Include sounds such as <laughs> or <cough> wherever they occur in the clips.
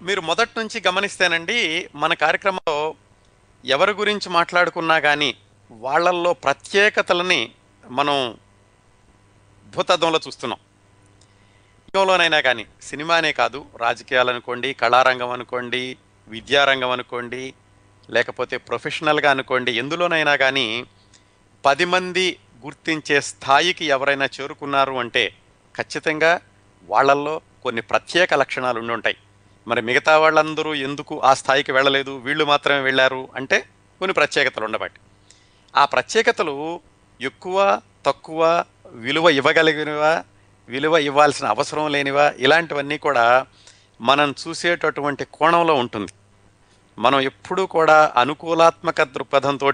మీరు మొదటి నుంచి గమనిస్తేనండి మన కార్యక్రమంలో ఎవరి గురించి మాట్లాడుకున్నా కానీ వాళ్ళల్లో ప్రత్యేకతలని మనం భూతద్వంలో చూస్తున్నాం. రంగంలోనైనా కానీ సినిమానే కాదు రాజకీయాలు అనుకోండి కళారంగం అనుకోండి విద్యారంగం అనుకోండి లేకపోతే ప్రొఫెషనల్గా అనుకోండి ఎందులోనైనా కానీ పది మంది గుర్తించే స్థాయికి ఎవరైనా చేరుకున్నారు అంటే ఖచ్చితంగా వాళ్ళల్లో కొన్ని ప్రత్యేక లక్షణాలు ఉండి ఉంటాయి మరి మిగతా వాళ్ళందరూ ఎందుకు ఆ స్థాయికి వెళ్ళలేదు? వీళ్ళు మాత్రమే వెళ్ళారు అంటే కొన్ని ప్రత్యేకతలు ఉండబట్టి. ఆ ప్రత్యేకతలు ఎక్కువ తక్కువ విలువ ఇవ్వగలిగినవా? విలువ ఇవ్వాల్సిన అవసరం లేనివా? ఇలాంటివన్నీ కూడా మనం చూసేటటువంటి కోణంలో ఉంటుంది. మనం ఎప్పుడూ కూడా అనుకూలాత్మక దృక్పథంతో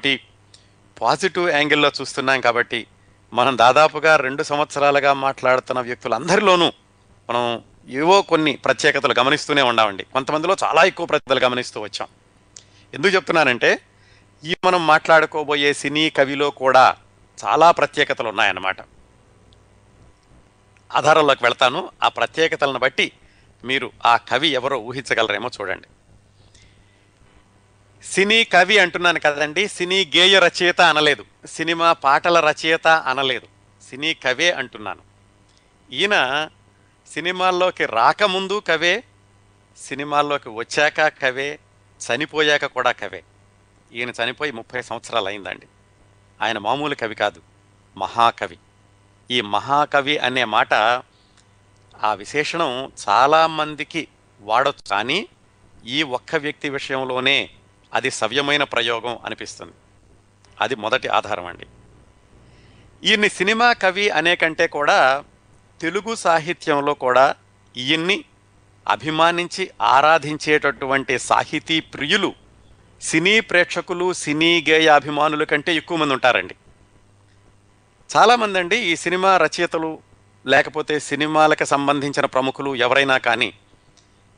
పాజిటివ్ యాంగిల్లో చూస్తున్నాం కాబట్టి మనం దాదాపుగా రెండు సంవత్సరాలుగా మాట్లాడుతున్న వ్యక్తులందరిలోనూ మనం ఏవో కొన్ని ప్రత్యేకతలు గమనిస్తూనే ఉన్నామండి కొంతమందిలో చాలా ఎక్కువ ప్రత్యేకతలు గమనిస్తూ వచ్చాం. ఎందుకు చెప్తున్నానంటే ఈ మనం మాట్లాడుకోబోయే సినీ కవిలో కూడా చాలా ప్రత్యేకతలు ఉన్నాయన్నమాట. ఆధారంలోకి వెళ్తాను. ఆ ప్రత్యేకతలను బట్టి మీరు ఆ కవి ఎవరో ఊహించగలరేమో చూడండి. సినీ కవి అంటున్నాను కదండి సినీ గేయ రచయిత అనలేదు. సినిమా పాటల రచయిత అనలేదు. సినీ కవే అంటున్నాను. ఈయన సినిమాల్లోకి రాకముందు కవే సినిమాల్లోకి వచ్చాక కవే చనిపోయాక కూడా కవే. ఈయన చనిపోయి ముప్పై సంవత్సరాలు అయిందండి. ఆయన మామూలు కవి కాదు మహాకవి. ఈ మహాకవి అనే మాట ఆ విశేషణం చాలామందికి వాడచ్చు కానీ ఈ ఒక్క వ్యక్తి విషయంలోనే అది సవ్యమైన ప్రయోగం అనిపిస్తుంది. అది మొదటి ఆధారం అండి. ఈయన్ని సినిమా కవి అనే కంటే కూడా తెలుగు సాహిత్యంలో కూడా ఈయన్ని అభిమానించి ఆరాధించేటటువంటి సాహితీ ప్రియులు సినీ ప్రేక్షకులు సినీ గేయ అభిమానుల కంటే ఎక్కువ మంది ఉంటారండి. చాలామంది అండి ఈ సినిమా రచయితలు లేకపోతే సినిమాలకు సంబంధించిన ప్రముఖులు ఎవరైనా కానీ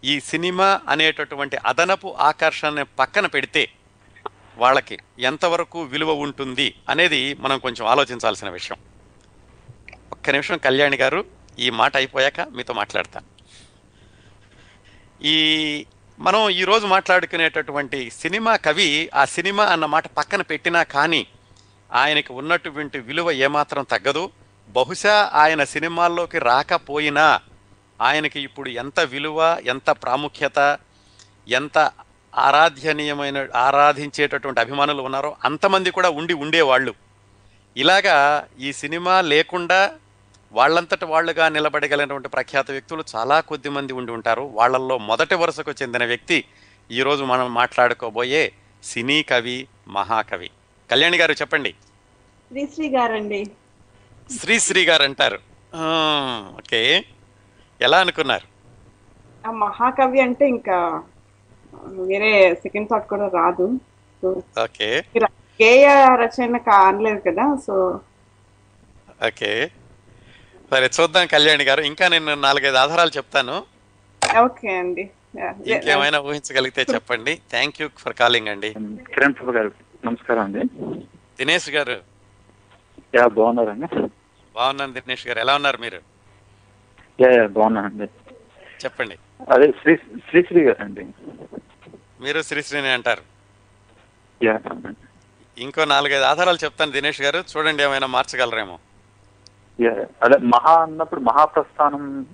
ఈ సినిమా అనేటటువంటి అదనపు ఆకర్షణ పక్కన పెడితే వాళ్ళకి ఎంతవరకు విలువ ఉంటుంది అనేది మనం కొంచెం ఆలోచించాల్సిన విషయం. ఒక్క నిమిషం కళ్యాణి గారు ఈ మాట అయిపోయాక మీతో మాట్లాడతాను. ఈ మనం ఈరోజు మాట్లాడుకునేటటువంటి సినిమా కవి ఆ సినిమా అన్న మాట పక్కన పెట్టినా కానీ ఆయనకి ఉన్నటువంటి విలువ ఏమాత్రం తగ్గదు. బహుశా ఆయన సినిమాల్లోకి రాకపోయినా ఆయనకి ఇప్పుడు ఎంత విలువ ఎంత ప్రాముఖ్యత ఎంత ఆరాధ్యనీయమైన ఆరాధించేటటువంటి అభిమానులు ఉన్నారో అంతమంది కూడా ఉండి ఉండేవాళ్ళు. ఇలాగా ఈ సినిమా లేకుండా వాళ్ళంతట వాళ్ళుగా నిలబడగలిగినటువంటి ప్రఖ్యాత వ్యక్తులు చాలా కొద్ది మంది ఉండి ఉంటారు. వాళ్ళల్లో మొదటి వరుసకు చెందిన వ్యక్తి ఈరోజు మనం మాట్లాడుకోబోయే సినీ కవి మహాకవి. కళ్యాణి గారు చెప్పండి. శ్రీశ్రీ గారండి. శ్రీశ్రీ గారు అంటారు ఓకే. ఎలా అనుకున్నారు? మహాకవి అంటే ఇంకా వేరే సెకండ్ థాట్ కూడా రాదు. ఓకే. గేయ రచన కా- అనలేదు కదా సో. ఓకే. సరే చూద్దాం కళ్యాణి గారు. ఇంకా నేను నాలుగైదు ఆధారాలు చెప్తాను. ఓకే అండి. Yeah. ఇంకేమైనా ఊహించగలిగితే చెప్పండి. థ్యాంక్ యూ ఫర్ కాలింగ్ అండి. కిరణ్ ప్రభు గారు నమస్కారం అండి. దినేష్ గారు. యా బాగున్నారండి. బాగున్నాను దినేష్ గారు. ఎలా ఉన్నారు మీరు? యా యా బాగున్నానండి. చెప్పండి. అదే శ్రీ శ్రీశ్రీ గారు అండి మీరు శ్రీశ్రీని అంటారు. యా. ఇంకో నాలుగైదు ఆధారాలు చెప్తాను దినేష్ గారు. చూడండి ఏమైనా మార్చగలరేమో. అదే మహా అన్నప్పుడు మహాప్రస్థానం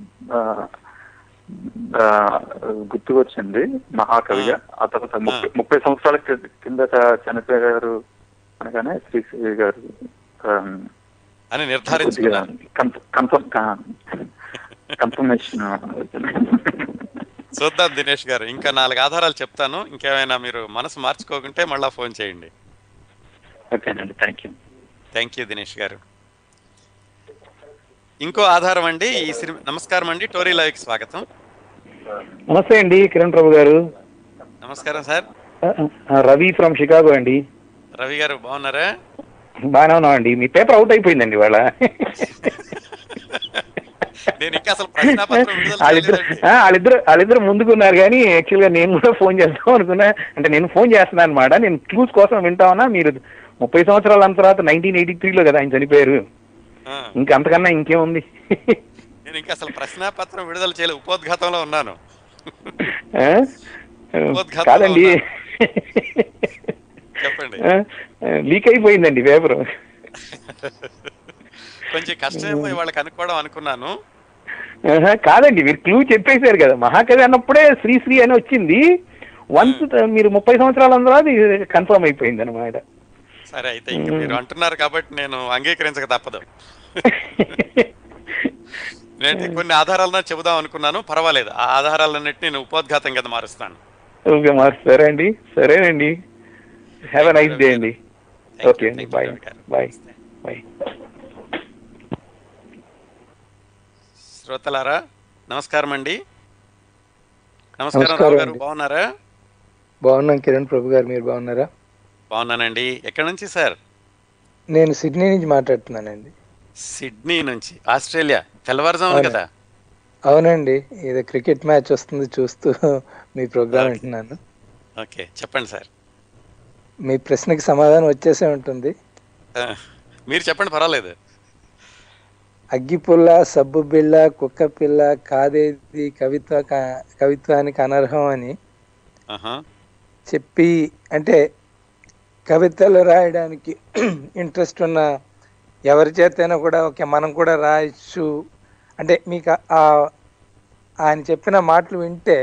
గుర్తుకొచ్చింది మహాకవిగా. ఆ. తర్వాత ముప్పై ముప్పై సంవత్సరాల కిందట చనిపోయారు అనగానే శ్రీశ్రీ గారు అని కన్ఫర్మేషన్ చూద్దాం దినేష్ గారు. ఇంకా నాలుగు ఆధారాలు చెప్తాను. ఇంకేమైనా మీరు మనసు మార్చుకోకుంటే మళ్ళా ఫోన్ చేయండి. ఓకేనండి thank you. Thank you Dinesh గారు. ఇంకో ఆధారం అండి ఈ సినిమా నమస్కారం అండి టోరీ లైవ్కి స్వాగతం. నమస్తే అండి కిరణ్ ప్రభు గారు. నమస్కారం సార్. రవి ఫ్రమ్ షికాగో అండి. రవి గారు బాగున్నారా? బాగానే ఉన్నాం అండి మీ పేపర్ అవుట్ అయిపోయిందండి ఇవాళ. నేను ఇంకా అసలు ప్రశ్నాపత్రం విడుదల వాళ్ళిద్దరు వాళ్ళిద్దరు వాళ్ళిద్దరు ముందుకున్నారు కానీ యాక్చువల్గా నేను కూడా ఫోన్ చేద్దాం అనుకున్నా. అంటే నేను ఫోన్ చేస్తున్నాను అనమాట నేను క్లూస్ కోసం వింటా ఉన్నా మీరు ముప్పై సంవత్సరాల తర్వాత నైన్టీన్ ఎయిటీ త్రీలో కదా ఆయన చనిపోయారు. ఇంకా అంతకన్నా ఇంకేముంది? నేను ఇంకా అసలు ప్రశ్నాపత్రం విడుదల చేయలేదు ఉపోద్ఘాతంలో ఉన్నాను. కాదండి. చెప్పండి. లీక్ అయిపోయిందండి పేపర్. కొంచెం కష్టమేమో వాళ్ళకి అనుకోవడం అనుకున్నాను. కాదండి మీరు క్లూ చెప్పేశారు కదా. మహాకవి అన్నప్పుడే శ్రీశ్రీ అని వచ్చింది. వన్స్ మీరు ముప్పై సంవత్సరాల తర్వాత కన్ఫర్మ్ అయిపోయింది అనమాట సరే అయితే ఇంక మీరు అంటున్నారు కాబట్టి నేను అంగీకరించక తప్పదు. నేను కొన్ని ఆధారాలను చెబుదాం అనుకున్నాను పర్వాలేదు. ఆ ఆధారాలన్నింటినీ నేను ఉపోద్ఘాతం కింద మారుస్తాను. ఓకే మార్ సరే అండి సరేనండి. హ్యావ్ ఎ నైస్ డే అండి. ఓకే అండి బాయ్. బాయ్ బాయ్ శ్రోతలారా నమస్కారం అండి నమస్కారం గారు. బాగున్నారా? బాగున్నాం కిరణ్ ప్రభు గారు మీరు బాగున్నారా? బాగున్నానండి. ఎక్కడి నుంచి సార్? నేను సిడ్నీ నుంచి మాట్లాడుతున్నానండి. సిడ్నీ నుంచి ఆస్ట్రేలియా తెల్లవారుజామున అవును. కదా? అవునండి. ఏదో క్రికెట్ మ్యాచ్ వస్తుంది చూస్తూ మీ ప్రోగ్రామ్. వింటున్నాను. ఓకే చెప్పండి సార్. మీ ప్రశ్నకి సమాధానం వచ్చేసే ఉంటుంది. మీరు చెప్పండి పర్వాలేదు. అగ్గిపుల్ల సబ్బు బిళ్ళ కుక్క పిల్ల కాదేది కవిత్వ కవిత్వానికి అనర్హం అని చెప్పి అంటే కవితలు రాయడానికి ఇంట్రెస్ట్ ఉన్న ఎవరి చేతైనా కూడా ఓకే మనం కూడా రాయొచ్చు. అంటే మీకు ఆయన చెప్పిన మాటలు వింటే.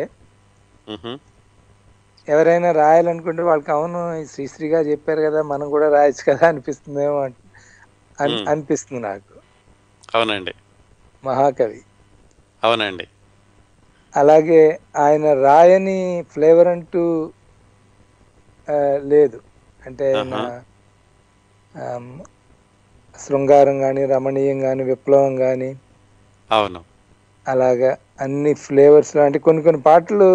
ఎవరైనా రాయాలనుకుంటే వాళ్ళకి అవును ఈ శ్రీశ్రీగా చెప్పారు కదా మనం కూడా రాయొచ్చు కదా అనిపిస్తుందేమో అన్- అన్-. అనిపిస్తుంది నాకు. అవునండి. మహాకవి. అవునండి. అలాగే ఆయన రాయని ఫ్లేవర్ అంటూ లేదు. అంటే శృంగారం కానీ రమణీయం కానీ విప్లవం కానీ అవును. అలాగా అన్ని ఫ్లేవర్స్ అంటే కొన్ని కొన్ని పాటలు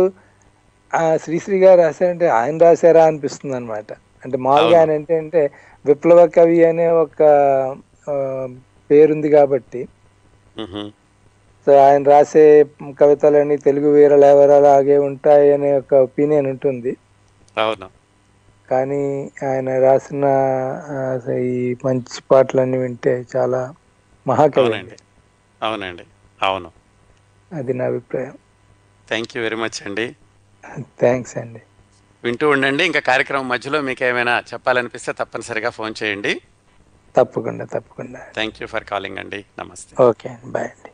ఆ శ్రీశ్రీ గారు రాశారంటే ఆయన రాశారా అనిపిస్తుంది అనమాట అంటే మామూలుగా ఆయన అంటే అంటే విప్లవ కవి అనే ఒక పేరుంది కాబట్టి. సో ఆయన రాసే కవితలన్నీ తెలుగు వీరలేవరలాగే ఉంటాయి అనే ఒక ఒపీనియన్ ఉంటుంది. అవును. కానీ ఆయన రాసిన ఈ మంచి పాటలన్నీ వింటే చాలా మహాకవి అవునండి. అవునండి. అవును. అది నా అభిప్రాయం. థ్యాంక్ యూ వెరీ మచ్ అండి. థ్యాంక్స్ అండి. వింటూ ఉండండి. ఇంకా కార్యక్రమం మధ్యలో మీకు ఏమైనా చెప్పాలనిపిస్తే తప్పనిసరిగా ఫోన్ చేయండి. తప్పకుండా తప్పకుండా. థ్యాంక్ యూ ఫర్ కాలింగ్ అండి. నమస్తే. ఓకే అండి. బాయ్ అండి.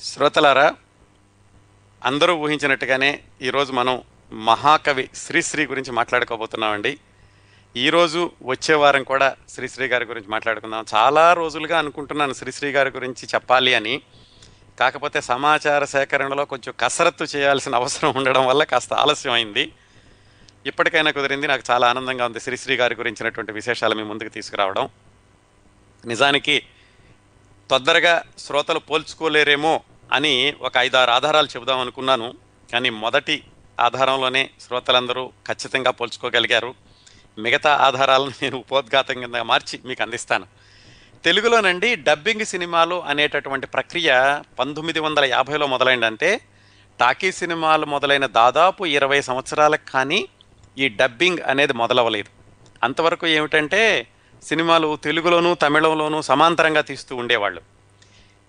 శ్రోతలారా అందరూ ఊహించినట్టుగానే ఈరోజు మనం మహాకవి శ్రీశ్రీ గురించి మాట్లాడుకోబోతున్నామండి. ఈరోజు వచ్చే వారం కూడా శ్రీశ్రీ గారి గురించి మాట్లాడుకుందాం. చాలా రోజులుగా అనుకుంటున్నాను శ్రీశ్రీ గారి గురించి చెప్పాలి అని. కాకపోతే సమాచార సేకరణలో కొంచెం కసరత్తు చేయాల్సిన అవసరం ఉండడం వల్ల కాస్త ఆలస్యం అయింది ఇప్పటికైనా కుదిరింది. నాకు చాలా ఆనందంగా ఉంది శ్రీశ్రీ గారి గురించినటువంటి విశేషాలు మీ ముందుకు తీసుకురావడం. నిజానికి తొందరగా శ్రోతలు పోల్చుకోలేరేమో అని ఒక ఐదారు ఆధారాలు చెబుదాం అనుకున్నాను. కానీ మొదటి ఆధారంలోనే శ్రోతలందరూ ఖచ్చితంగా పోల్చుకోగలిగారు. మిగతా ఆధారాలను నేను ఉపోద్ఘాతం కింద మార్చి మీకు అందిస్తాను. తెలుగులోనండి డబ్బింగ్ సినిమాలు అనేటటువంటి ప్రక్రియ పంతొమ్మిది వందల యాభైలో మొదలైందంటే టాకీ సినిమాలు మొదలైన దాదాపు ఇరవై సంవత్సరాలకు కానీ ఈ డబ్బింగ్ అనేది మొదలవ్వలేదు అంతవరకు ఏమిటంటే సినిమాలు తెలుగులోను తమిళంలోనూ సమాంతరంగా తీస్తూ ఉండేవాళ్ళు.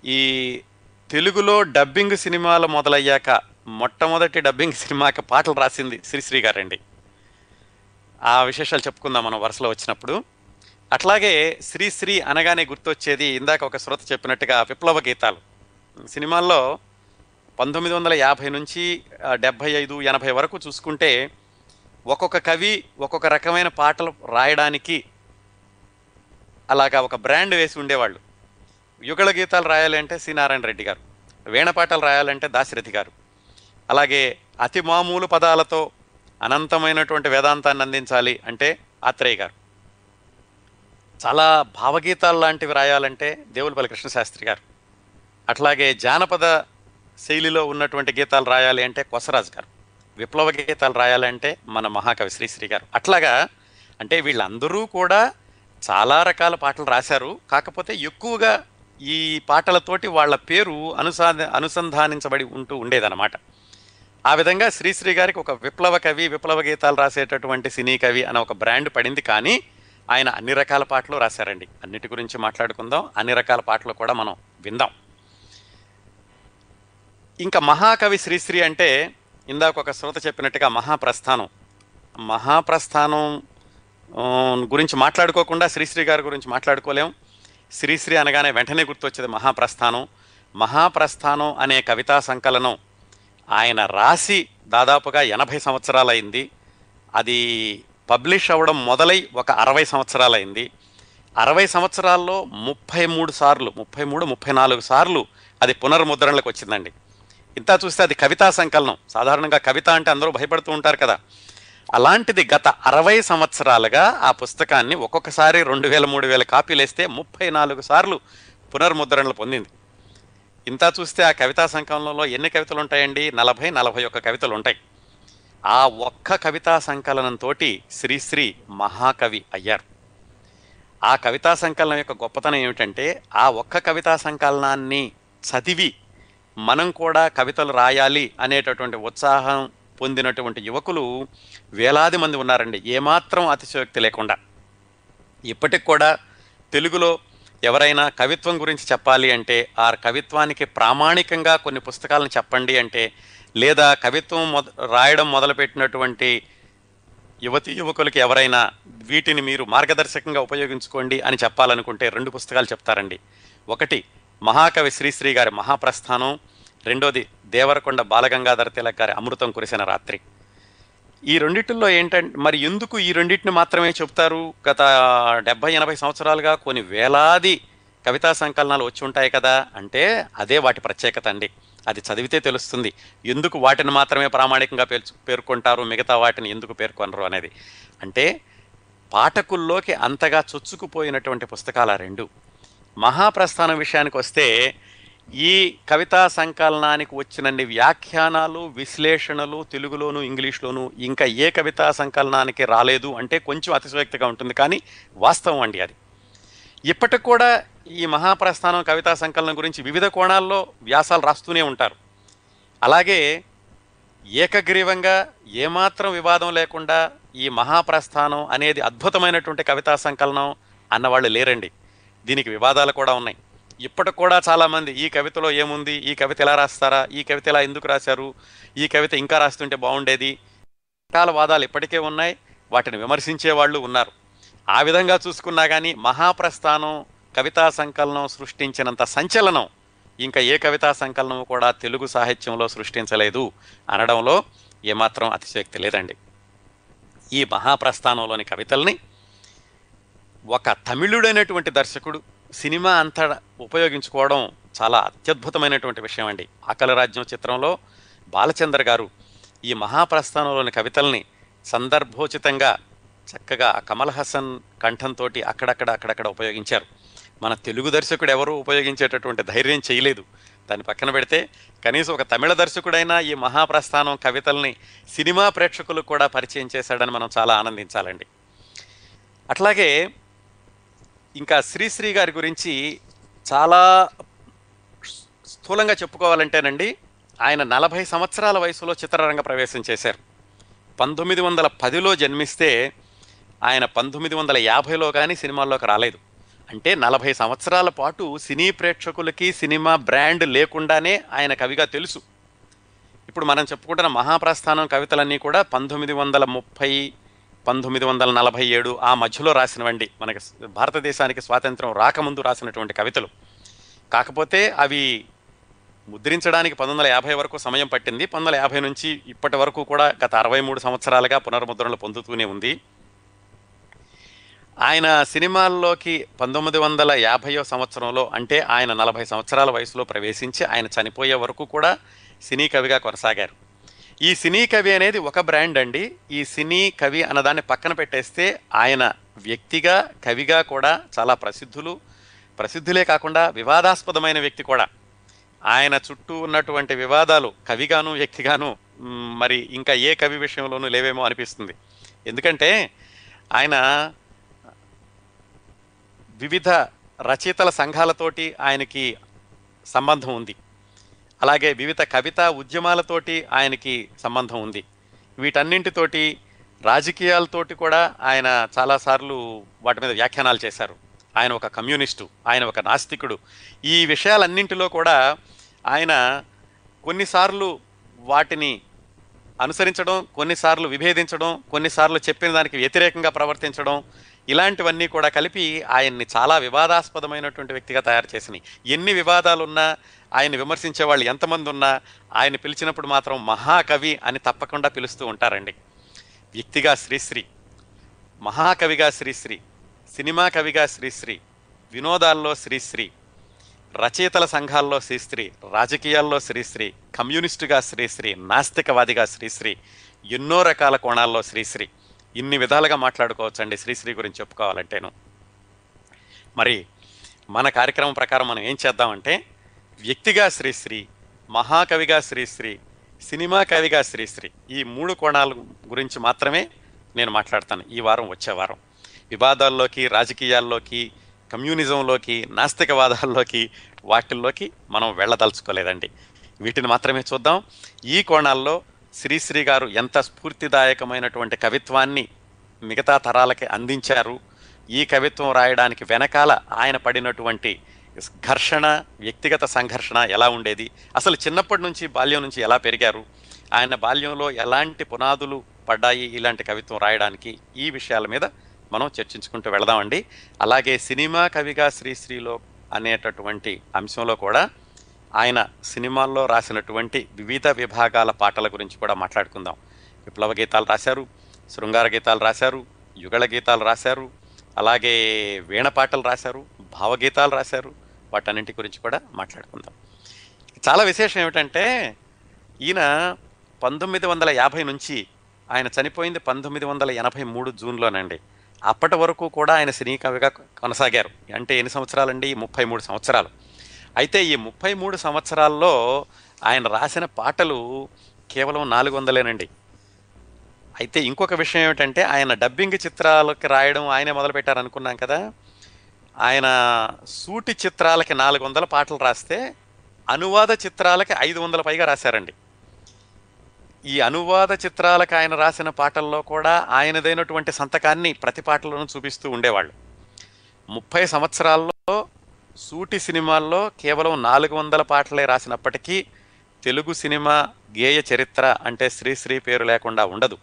ఈ తెలుగులో డబ్బింగ్ సినిమాలు మొదలయ్యాక మొట్టమొదటి డబ్బింగ్ సినిమాకి పాటలు రాసింది శ్రీశ్రీ గారండి. ఆ విశేషాలు చెప్పుకుందాం మనం వరుసలో వచ్చినప్పుడు. అట్లాగే శ్రీశ్రీ అనగానే గుర్తొచ్చేది ఇందాక ఒక శ్రోత చెప్పినట్టుగా విప్లవ గీతాలు. సినిమాల్లో పంతొమ్మిది వందల యాభై నుంచి డెబ్భై ఐదు ఎనభై వరకు చూసుకుంటే ఒక్కొక్క కవి ఒక్కొక్క రకమైన పాటలు రాయడానికి అలాగా ఒక బ్రాండ్ వేసి ఉండేవాళ్ళు. యుగళ గీతాలు రాయాలంటే సి నారాయణ రెడ్డి గారు వీణపాటలు రాయాలంటే దాశరథి గారు అలాగే అతి మామూలు పదాలతో అనంతమైనటువంటి వేదాంతాన్ని అందించాలి అంటే ఆత్రేయ గారు. చాలా భావగీతాలు లాంటివి రాయాలంటే దేవులపల్లి కృష్ణశాస్త్రి గారు. అట్లాగే జానపద శైలిలో ఉన్నటువంటి గీతాలు రాయాలి అంటే కొసరాజు గారు. విప్లవ గీతాలు రాయాలంటే మన మహాకవి శ్రీశ్రీ గారు. అట్లాగా అంటే వీళ్ళందరూ కూడా చాలా రకాల పాటలు రాశారు. కాకపోతే ఎక్కువగా ఈ పాటలతోటి వాళ్ళ పేరు అనుసా అనుసంధానించబడి ఉంటూ ఉండేదన్నమాట. ఆ విధంగా శ్రీశ్రీ గారికి ఒక విప్లవ కవి విప్లవ గీతాలు రాసేటటువంటి సినీ కవి అనే ఒక బ్రాండ్ పడింది. కానీ ఆయన అన్ని రకాల పాటలు రాశారండి. అన్నిటి గురించి మాట్లాడుకుందాం. అన్ని రకాల పాటలు కూడా మనం విందాం. ఇంకా మహాకవి శ్రీశ్రీ అంటే ఇందాక ఒక శ్రోత చెప్పినట్టుగా మహాప్రస్థానం. మహాప్రస్థానం గురించి మాట్లాడుకోకుండా శ్రీశ్రీ గారి గురించి మాట్లాడుకోలేం. శ్రీశ్రీ అనగానే వెంటనే గుర్తొచ్చేది మహాప్రస్థానం. మహాప్రస్థానం అనే కవితా సంకలనం ఆయన రాసి దాదాపుగా ఎనభై సంవత్సరాలైంది. అది పబ్లిష్ అవ్వడం మొదలై ఒక అరవై సంవత్సరాలైంది. అరవై సంవత్సరాల్లో ముప్పై మూడు సార్లు ముప్పై మూడు ముప్పై నాలుగు సార్లు అది పునర్ముద్రణలకు వచ్చిందండి. ఇంత చూస్తే అది కవితా సంకలనం. సాధారణంగా కవిత అంటే అందరూ భయపడుతూ ఉంటారు కదా. అలాంటిది గత అరవై సంవత్సరాలుగా ఆ పుస్తకాన్ని ఒక్కొక్కసారి రెండు వేల మూడు వేల కాపీలు వేస్తే ముప్పై నాలుగు సార్లు పునర్ముద్రణలు పొందింది. ఇంత చూస్తే ఆ కవితా సంకలనంలో ఎన్ని కవితలు ఉంటాయండి? నలభై నలభై ఒక్క కవితలు ఉంటాయి. ఆ ఒక్క కవితా సంకలనంతో శ్రీశ్రీ మహాకవి అయ్యారు. ఆ కవితా సంకలనం యొక్క గొప్పతనం ఏమిటంటే ఆ ఒక్క కవితా సంకలనాన్ని చదివి మనం కూడా కవితలు రాయాలి అనేటటువంటి ఉత్సాహం పొందినటువంటి యువకులు వేలాది మంది ఉన్నారండి. ఏమాత్రం అతిశయోక్తి లేకుండా. ఇప్పటికి కూడా తెలుగులో ఎవరైనా కవిత్వం గురించి చెప్పాలి అంటే ఆ కవిత్వానికి ప్రామాణికంగా కొన్ని పుస్తకాలను చెప్పండి అంటే లేదా కవిత్వం మొద రాయడం మొదలుపెట్టినటువంటి యువతి యువకులకి ఎవరైనా వీటిని మీరు మార్గదర్శకంగా ఉపయోగించుకోండి అని చెప్పాలనుకుంటే రెండు పుస్తకాలు చెప్తారండి. ఒకటి మహాకవి శ్రీశ్రీ గారి మహాప్రస్థానం. రెండోది దేవరకొండ బాలగంగాధర తిలక్ గారి అమృతం కురిసిన రాత్రి. ఈ రెండిటిల్లో ఏంటంటే మరి ఎందుకు ఈ రెండింటిని మాత్రమే చెప్తారు? గత డెబ్బై ఎనభై సంవత్సరాలుగా కొన్ని వేలాది కవితా సంకలనాలు వచ్చి ఉంటాయి కదా అంటే అదే వాటి ప్రత్యేకత అండి. అది చదివితే తెలుస్తుంది. ఎందుకు వాటిని మాత్రమే ప్రామాణికంగా పేర్చు పేర్కొంటారు? మిగతా వాటిని ఎందుకు పేర్కొనరు అనేది. అంటే పాఠకుల్లోకి అంతగా చొచ్చుకుపోయినటువంటి పుస్తకాలు ఆ రెండు. మహాప్రస్థానం విషయానికి వస్తే ఈ కవితా సంకలనానికి వచ్చినన్ని వ్యాఖ్యానాలు విశ్లేషణలు తెలుగులోను ఇంగ్లీష్లోను ఇంకా ఏ కవితా సంకలనానికి రాలేదు అంటే కొంచెం అతిశయోక్తిగా ఉంటుంది. కానీ వాస్తవం అండి అది. ఇప్పటికి కూడా ఈ మహాప్రస్థానం కవితా సంకలనం గురించి వివిధ కోణాల్లో వ్యాసాలు రాస్తూనే ఉంటారు. అలాగే ఏకగ్రీవంగా ఏమాత్రం వివాదం లేకుండా ఈ మహాప్రస్థానం అనేది అద్భుతమైనటువంటి కవితా సంకలనం అన్నవాళ్ళు లేరండి. దీనికి వివాదాలు కూడా ఉన్నాయి. ఇప్పటికి కూడా చాలామంది ఈ కవితలో ఏముంది ఈ కవిత ఎలా రాస్తారా ఈ కవిత ఎలా ఎందుకు రాశారు ఈ కవిత ఇంకా రాస్తుంటే బాగుండేది? రకాల వాదాలు ఇప్పటికే ఉన్నాయి వాటిని విమర్శించే వాళ్ళు ఉన్నారు. ఆ విధంగా చూసుకున్నా కానీ మహాప్రస్థానం కవితా సంకలనం సృష్టించినంత సంచలనం ఇంకా ఏ కవితా సంకలనం కూడా తెలుగు సాహిత్యంలో సృష్టించలేదు అనడంలో ఏమాత్రం అతిశయోక్తి లేదండి. ఈ మహాప్రస్థానంలోని కవితల్ని ఒక తమిళుడైనటువంటి దర్శకుడు సినిమా అంతా ఉపయోగించుకోవడం చాలా అత్యద్భుతమైనటువంటి విషయం అండి. ఆకలి రాజ్యం చిత్రంలో బాలచంద్ర గారు ఈ మహాప్రస్థానంలోని కవితల్ని సందర్భోచితంగా చక్కగా కమల్ హసన్ కంఠంతో అక్కడక్కడ అక్కడక్కడ ఉపయోగించారు. మన తెలుగు దర్శకుడు ఎవరు ఉపయోగించేటటువంటి ధైర్యం చేయలేదు. దాన్ని పక్కన పెడితే కనీసం ఒక తమిళ దర్శకుడైనా ఈ మహాప్రస్థానం కవితల్ని సినిమా ప్రేక్షకులకు కూడా పరిచయం చేశాడని మనం చాలా ఆనందించాలండి. అట్లాగే ఇంకా శ్రీశ్రీ గారి గురించి చాలా స్థూలంగా చెప్పుకోవాలంటేనండి ఆయన నలభై సంవత్సరాల వయసులో చిత్రరంగ ప్రవేశం చేశారు. పంతొమ్మిది వందల పదిలో జన్మిస్తే ఆయన పంతొమ్మిది వందల యాభైలో కానీ సినిమాల్లోకి రాలేదు. అంటే నలభై సంవత్సరాల పాటు సినీ ప్రేక్షకులకి సినిమా బ్రాండ్ లేకుండానే ఆయన కవిగా తెలుసు. ఇప్పుడు మనం చెప్పుకుంటున్న మహాప్రస్థానం కవితలన్నీ కూడా పంతొమ్మిది వందల ముప్పై పంతొమ్మిది వందల నలభై ఏడు ఆ మధ్యలో రాసినవండి. మనకి భారతదేశానికి స్వాతంత్రం రాకముందు రాసినటువంటి కవితలు. కాకపోతే అవి ముద్రించడానికి పంతొమ్మిది వందల యాభై వరకు సమయం పట్టింది. పంతొమ్మిది వందల యాభై నుంచి ఇప్పటి వరకు కూడా గత అరవై మూడు సంవత్సరాలుగా పునర్ముద్రణలు పొందుతూనే ఉంది. ఆయన సినిమాల్లోకి పంతొమ్మిది వందల యాభైవ సంవత్సరంలో అంటే ఆయన నలభై సంవత్సరాల వయసులో ప్రవేశించి ఆయన చనిపోయే వరకు కూడా సినీ కవిగా కొనసాగారు. ఈ సినీ కవి అనేది ఒక బ్రాండ్ అండి. ఈ సినీ కవి అన్నదాన్ని పక్కన పెట్టేస్తే ఆయన వ్యక్తిగా కవిగా కూడా చాలా ప్రసిద్ధులు. ప్రసిద్ధులే కాకుండా వివాదాస్పదమైన వ్యక్తి కూడా. ఆయన చుట్టూ ఉన్నటువంటి వివాదాలు కవిగాను వ్యక్తిగాను మరి ఇంకా ఏ కవి విషయంలోనూ లేవేమో అనిపిస్తుంది. ఎందుకంటే ఆయన వివిధ రచయితల సంఘాలతోటి ఆయనకి సంబంధం ఉంది. అలాగే వివిధ కవితా ఉద్యమాలతోటి ఆయనకి సంబంధం ఉంది. వీటన్నింటితోటి రాజకీయాలతోటి కూడా ఆయన చాలాసార్లు వాటి మీద వ్యాఖ్యానాలు చేశారు. ఆయన ఒక కమ్యూనిస్టు ఆయన ఒక నాస్తికుడు. ఈ విషయాలన్నింటిలో కూడా ఆయన కొన్నిసార్లు వాటిని అనుసరించడం కొన్నిసార్లు విభేదించడం కొన్నిసార్లు చెప్పిన దానికి వ్యతిరేకంగా ప్రవర్తించడం ఇలాంటివన్నీ కూడా కలిపి ఆయన్ని చాలా వివాదాస్పదమైనటువంటి వ్యక్తిగా తయారు చేసినాయి. ఎన్ని వివాదాలున్నా ఆయన విమర్శించే వాళ్ళు ఎంతమంది ఉన్నా ఆయన పిలిచినప్పుడు మాత్రం మహాకవి అని తప్పకుండా పిలుస్తూ ఉంటారండి. వ్యక్తిగా శ్రీశ్రీ మహాకవిగా శ్రీశ్రీ సినిమా కవిగా శ్రీశ్రీ వినోదాల్లో శ్రీశ్రీ రచయితల సంఘాల్లో శ్రీశ్రీ రాజకీయాల్లో శ్రీశ్రీ కమ్యూనిస్టుగా శ్రీశ్రీ నాస్తికవాదిగా శ్రీశ్రీ ఎన్నో రకాల కోణాల్లో శ్రీశ్రీ. ఇన్ని విధాలుగా మాట్లాడుకోవచ్చండి. శ్రీశ్రీ గురించి చెప్పుకోవాలంటేను. మరి మన కార్యక్రమం ప్రకారం మనం ఏం చేద్దామంటే వ్యక్తిగా శ్రీశ్రీ మహాకవిగా శ్రీశ్రీ సినిమా కవిగా శ్రీశ్రీ ఈ మూడు కోణాల గురించి మాత్రమే నేను మాట్లాడతాను ఈ వారం వచ్చే వారం. వివాదాల్లోకి రాజకీయాల్లోకి కమ్యూనిజంలోకి నాస్తికవాదాల్లోకి వాటిల్లోకి మనం వెళ్ళదలుచుకోలేదండి. వీటిని మాత్రమే చూద్దాం. ఈ కోణాల్లో శ్రీశ్రీ గారు ఎంత స్ఫూర్తిదాయకమైనటువంటి కవిత్వాన్ని మిగతా తరాలకి అందించారు. ఈ కవిత్వం రాయడానికి వెనకాల ఆయన పడినటువంటి ఘర్షణ వ్యక్తిగత సంఘర్షణ ఎలా ఉండేది? అసలు చిన్నప్పటి నుంచి బాల్యం నుంచి ఎలా పెరిగారు? ఆయన బాల్యంలో ఎలాంటి పునాదులు పడ్డాయి ఇలాంటి కవిత్వం రాయడానికి? ఈ విషయాల మీద మనం చర్చించుకుంటూ వెళదామండి. అలాగే సినిమా కవిగా శ్రీశ్రీలో అనేటటువంటి అంశంలో కూడా ఆయన సినిమాల్లో రాసినటువంటి వివిధ విభాగాల పాటల గురించి కూడా మాట్లాడుకుందాం. విప్లవ గీతాలు రాశారు శృంగార గీతాలు రాశారు యుగళ గీతాలు రాశారు అలాగే వీణ పాటలు రాశారు భావగీతాలు రాశారు వాటన్నింటి గురించి కూడా మాట్లాడుకుందాం. చాలా విశేషం ఏమిటంటే ఈయన పంతొమ్మిది వందల యాభై నుంచి ఆయన చనిపోయింది పంతొమ్మిది వందల ఎనభై మూడు జూన్లోనండి. అప్పటి వరకు కూడా ఆయన సినీ కవిగా కొనసాగారు. అంటే ఎన్ని సంవత్సరాలండి? ముప్పై మూడు సంవత్సరాలు. అయితే ఈ ముప్పై మూడు సంవత్సరాల్లో ఆయన రాసిన పాటలు కేవలం నాలుగు వందలేనండి. అయితే ఇంకొక విషయం ఏమిటంటే ఆయన డబ్బింగ్ చిత్రాలకి రాయడం ఆయనే మొదలుపెట్టారనుకున్నాం కదా. ఆయన సూటి చిత్రాలకి నాలుగు వందల పాటలు రాస్తే అనువాద చిత్రాలకి ఐదు వందల పైగా రాశారండి. ఈ అనువాద చిత్రాలకు ఆయన రాసిన పాటల్లో కూడా ఆయనదైనటువంటి సంతకాన్ని ప్రతి పాటలోనూ చూపిస్తూ ఉండేవాళ్ళు. ముప్పై సంవత్సరాల్లో సూటి సినిమాల్లో కేవలం నాలుగు వందల పాటలే రాసినప్పటికీ తెలుగు సినిమా గేయ చరిత్ర అంటే శ్రీశ్రీ పేరు లేకుండా ఉండదు.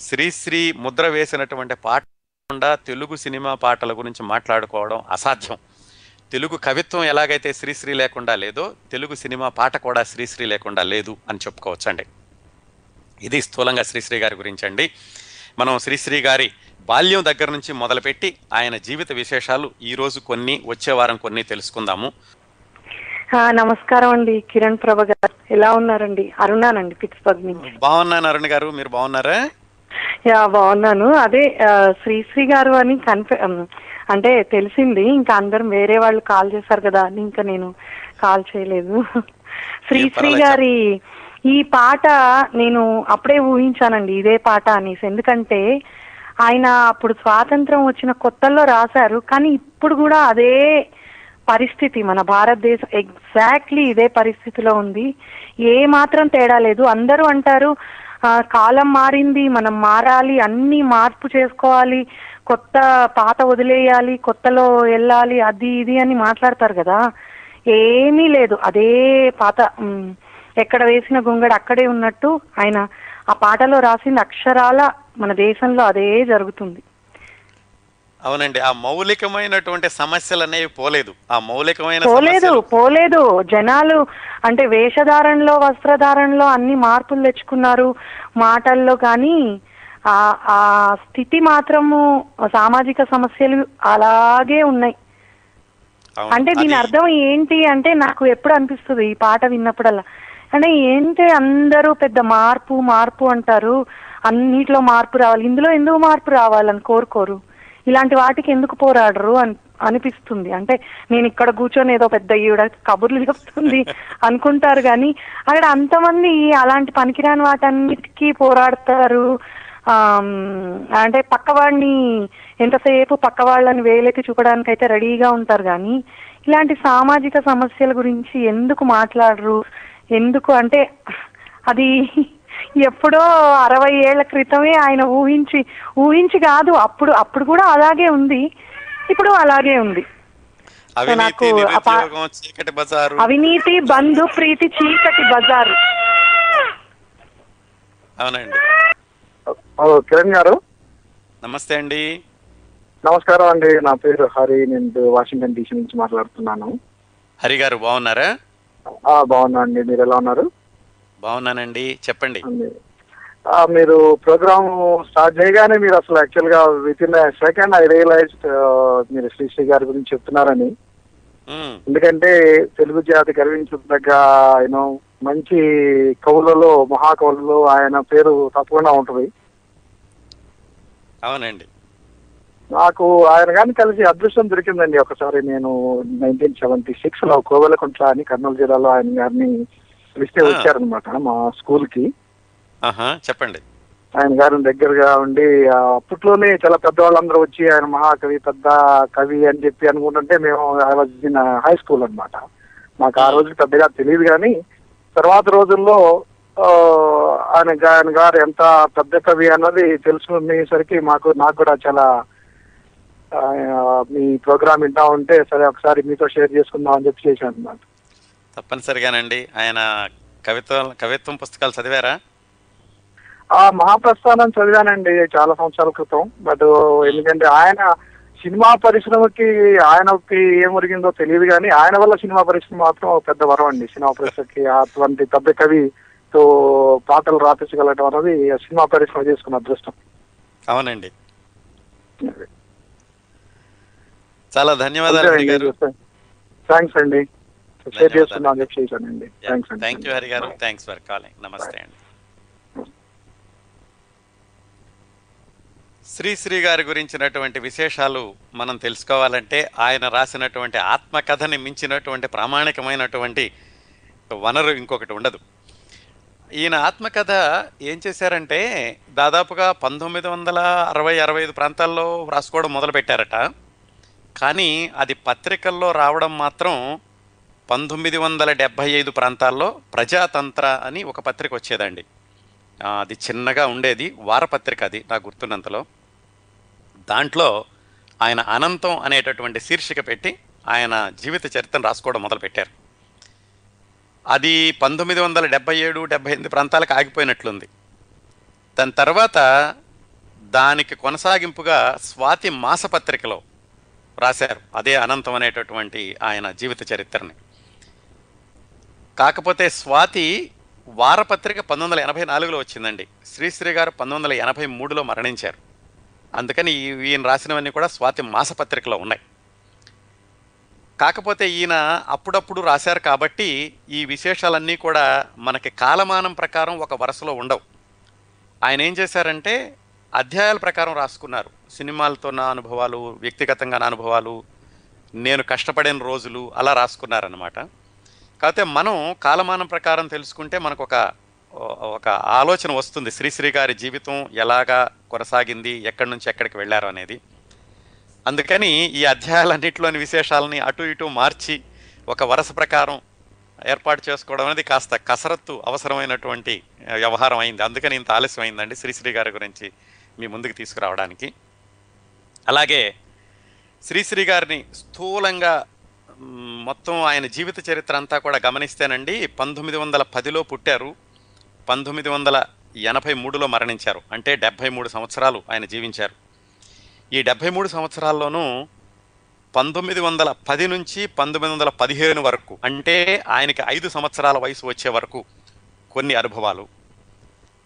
శ్రీశ్రీ ముద్ర వేసినటువంటి పాట తెలుగు సినిమా పాటల గురించి మాట్లాడుకోవడం అసాధ్యం. తెలుగు కవిత్వం ఎలాగైతే శ్రీశ్రీ లేకుండా లేదో తెలుగు సినిమా పాట కూడా శ్రీశ్రీ లేకుండా లేదు అని చెప్పుకోవచ్చండి. ఇది స్థూలంగా శ్రీశ్రీ గారి గురించి అండి మనం శ్రీశ్రీ గారి బాల్యం దగ్గర నుంచి మొదలుపెట్టి ఆయన జీవిత విశేషాలు ఈ రోజు కొన్ని వచ్చే వారం కొన్ని తెలుసుకుందాము. నమస్కారం అండి కిరణ్ ప్రభ గారు ఎలా ఉన్నారండి? అరుణానండి పిట్స్బర్గ్ నుంచి. బాగున్నాను అరుణ్ గారు మీరు బాగున్నారా? యా బాగున్నాను. అదే శ్రీశ్రీ గారు అని కన్ఫ అంటే తెలిసింది ఇంకా అందరం వేరే వాళ్ళు కాల్ చేశారు కదా అని ఇంకా నేను కాల్ చేయలేదు. శ్రీశ్రీ. గారి ఈ పాట నేను అప్పుడే ఊహించానండి ఇదే పాట అనేసి. ఎందుకంటే ఆయన అప్పుడు స్వాతంత్రం వచ్చిన కొత్తల్లో రాశారు కానీ ఇప్పుడు కూడా అదే పరిస్థితి మన భారతదేశం ఎగ్జాక్ట్లీ ఇదే పరిస్థితిలో ఉంది. ఏ మాత్రం తేడా లేదు. అందరూ అంటారు కాలం మారింది మనం మారాలి అన్ని మార్పు చేసుకోవాలి కొత్త పాత వదిలేయాలి కొత్తలో వెళ్ళాలి అది ఇది అని మాట్లాడతారు కదా. ఏమీ లేదు. అదే పాత ఎక్కడ వేసిన గుంగడు అక్కడే ఉన్నట్టు ఆయన ఆ పాటలో రాసిన అక్షరాల మన దేశంలో అదే జరుగుతుంది. అవునండి ఆ మౌలికమైనటువంటి సమస్యలు అనేవి పోలేదు. ఆ మౌలికమైన పోలేదు పోలేదు. జనాలు అంటే వేషధారణలో వస్త్రధారణలో అన్ని మార్పులు తెచ్చుకున్నారు. మాటల్లో కానీ ఆ ఆ స్థితి మాత్రము సామాజిక సమస్యలు అలాగే ఉన్నాయి. అంటే దీని అర్థం ఏంటి అంటే నాకు ఎప్పుడు అనిపిస్తుంది ఈ పాట విన్నప్పుడల్లా? అంటే ఏంటి అందరూ పెద్ద మార్పు మార్పు అంటారు? అన్నిట్లో మార్పు రావాలి. ఇందులో ఎందుకు మార్పు రావాలని కోరుకోరు? ఇలాంటి వాటికి ఎందుకు పోరాడరు అని అనిపిస్తుంది. అంటే నేను ఇక్కడ కూర్చొని ఏదో పెద్ద ఈవిడ కబుర్లు చెప్తుంది <laughs> అనుకుంటారు కానీ అక్కడ అంతమంది అలాంటి పనికిరాని వాటన్నిటికీ పోరాడతారు. అంటే పక్కవాడిని ఎంతసేపు పక్క వాళ్ళని వేలెత్తి చూపడానికి అయితే రెడీగా ఉంటారు కానీ ఇలాంటి సామాజిక సమస్యల గురించి ఎందుకు మాట్లాడరు? ఎందుకు అంటే అది ఎప్పుడో అరవై ఏళ్ళ క్రితమే ఆయన ఊహించి ఊహించి కాదు అప్పుడు అప్పుడు కూడా అలాగే ఉంది. ఇప్పుడు అలాగే ఉంది. అవినీతి నాకు అవినీతి బంధు ప్రీతి చీకటి బజారు. అవునండి. ఓ, కిరణ్ గారు? నమస్తే అండి. నమస్కారం అండి. నా పేరు హరి. నేను వాషింగ్టన్ డీసీ నుంచి మాట్లాడుతున్నాను. హరి గారు బాగున్నారా? బాగున్నా అండి మీరు ఎలా ఉన్నారు? బాగున్నానండి. చెప్పండి. మీరు ప్రోగ్రామ్ స్టార్ట్ చేయగానే మీరు అసలు యాక్చువల్గా within second I realised మీరు శ్రీశ్రీ గారి గురించి చెప్తున్నారని. ఎందుకంటే తెలుగు జాతి గర్వించదగ్గ యూనో మంచి కవులలో మహాకవులలో ఆయన పేరు తప్పకుండా ఉంటుంది. అవునండి. నాకు ఆయన కానీ కలిసి అదృష్టం దొరికిందండి. ఒకసారి నేను నైన్టీన్ సెవెంటీ సిక్స్లో కోవెలకుంట్ల అని కర్నూలు జిల్లాలో ఆయన గారిని పిలిస్తే. వచ్చారనమాట మా స్కూల్కి చెప్పండి. ఆయన గారిని దగ్గరగా ఉండి అప్పట్లోనే చాలా పెద్దవాళ్ళందరూ వచ్చి ఆయన మహాకవి పెద్ద కవి అని చెప్పి అనుకుంటుంటే మేము ఇన్ హై స్కూల్ అన్నమాట. మాకు ఆ రోజు పెద్దగా తెలియదు కానీ తర్వాత రోజుల్లో ఆయన ఆయన గారు ఎంత పెద్ద కవి అన్నది తెలుసుకునేసరికి మాకు నాకు కూడా చాలా మీ ప్రోగ్రామ్ వింటా ఉంటే సరే ఒకసారి మీతో షేర్ చేసుకుందాం అని చెప్పి చేశాను అన్నమాట. తప్పనిసరిగానండి. ఆయన కవిత్వం కవిత్వం పుస్తకాలు చదివారా? ఆ మహాప్రస్థానం చదివానండి చాలా సంవత్సరాల క్రితం. బట్ ఎందుకంటే ఆయన సినిమా పరిశ్రమకి ఆయనకి ఏం ఒరిగిందో తెలియదు కానీ ఆయన వల్ల సినిమా పరిశ్రమ మాత్రం పెద్ద వరం అండి. సినిమా పరిశ్రమకి అటువంటి పెద్ద కవితో పాటలు రాపించగలగడం అనేది ఆ సినిమా పరిశ్రమ చేసుకున్న అదృష్టం. అవునండి. చాలా ధన్యవాదాలు హరి గారు థ్యాంక్స్ అండి. షేర్ చేశానండి థ్యాంక్స్ అండి. Thank you Hari garu thanks for calling నమస్తే అండి శ్రీశ్రీ గారి గురించినటువంటి విశేషాలు మనం తెలుసుకోవాలంటే ఆయన రాసినటువంటి ఆత్మకథని మించినటువంటి ప్రామాణికమైనటువంటి వనరు ఇంకొకటి ఉండదు. ఈయన ఆత్మకథ ఏం చేశారంటే దాదాపుగా పంతొమ్మిది వందల అరవై అరవై ఐదు ప్రాంతాల్లో రాసుకోవడం మొదలుపెట్టారట. కానీ అది పత్రికల్లో రావడం మాత్రం పంతొమ్మిది వందల డెబ్భై ఐదు ప్రాంతాల్లో ప్రజాతంత్ర అని ఒక పత్రిక వచ్చేదండి. అది చిన్నగా ఉండేది వారపత్రిక అది నాకు గుర్తున్నంతలో. దాంట్లో ఆయన అనంతం అనేటటువంటి శీర్షిక పెట్టి ఆయన జీవిత చరిత్రను రాసుకోవడం మొదలుపెట్టారు. అది పంతొమ్మిది వందల డెబ్బై ఏడు డెబ్బై ఎనిమిది ప్రాంతాలకు ఆగిపోయినట్లుంది. దాని తర్వాత దానికి కొనసాగింపుగా స్వాతి మాసపత్రికలో రాశారు. అదే అనంతం అనేటటువంటి ఆయన జీవిత చరిత్రని. కాకపోతే స్వాతి వారపత్రిక పంతొమ్మిది వందల ఎనభై నాలుగులో వచ్చిందండి. శ్రీశ్రీ గారు పంతొమ్మిది వందల ఎనభై మూడులో మరణించారు. అందుకని ఈయన రాసినవన్నీ కూడా స్వాతి మాసపత్రికలో ఉన్నాయి. కాకపోతే ఈయన అప్పుడప్పుడు రాశారు కాబట్టి ఈ విశేషాలన్నీ కూడా మనకి కాలమానం ప్రకారం ఒక వరుసలో ఉండవు. ఆయన ఏం చేశారంటే అధ్యాయాల ప్రకారం రాసుకున్నారు. సినిమాలతో నా అనుభవాలు వ్యక్తిగతంగా నా అనుభవాలు నేను కష్టపడిన రోజులు అలా రాసుకున్నారనమాట కాకపోతే మనం కాలమానం ప్రకారం తెలుసుకుంటే మనకు ఒక ఒక ఆలోచన వస్తుంది. శ్రీశ్రీ గారి జీవితం ఎలాగా కొనసాగింది ఎక్కడి నుంచి ఎక్కడికి వెళ్ళారు అనేది. అందుకని ఈ అధ్యాయాలన్నింటిలోని విశేషాలని అటు ఇటు మార్చి ఒక వరుస ప్రకారం ఏర్పాటు చేసుకోవడం అనేది కాస్త కసరత్తు అవసరమైనటువంటి వ్యవహారం అయింది. అందుకని ఇంత ఆలస్యం అయిందండి శ్రీశ్రీ గారి గురించి. మీ ముందుకు తీసుకురావడానికి. అలాగే శ్రీశ్రీ గారిని స్థూలంగా మొత్తం ఆయన జీవిత చరిత్ర అంతా కూడా గమనిస్తేనండి పంతొమ్మిది వందల పదిలో పుట్టారు. పంతొమ్మిది వందల ఎనభై మూడులో మరణించారు. అంటే డెబ్భై మూడు సంవత్సరాలు ఆయన జీవించారు. ఈ డెబ్భై మూడు సంవత్సరాల్లోనూ పంతొమ్మిది వందల పది నుంచి పంతొమ్మిది వందల పదిహేను వరకు అంటే ఆయనకి ఐదు సంవత్సరాల వయసు వచ్చే వరకు కొన్ని అనుభవాలు.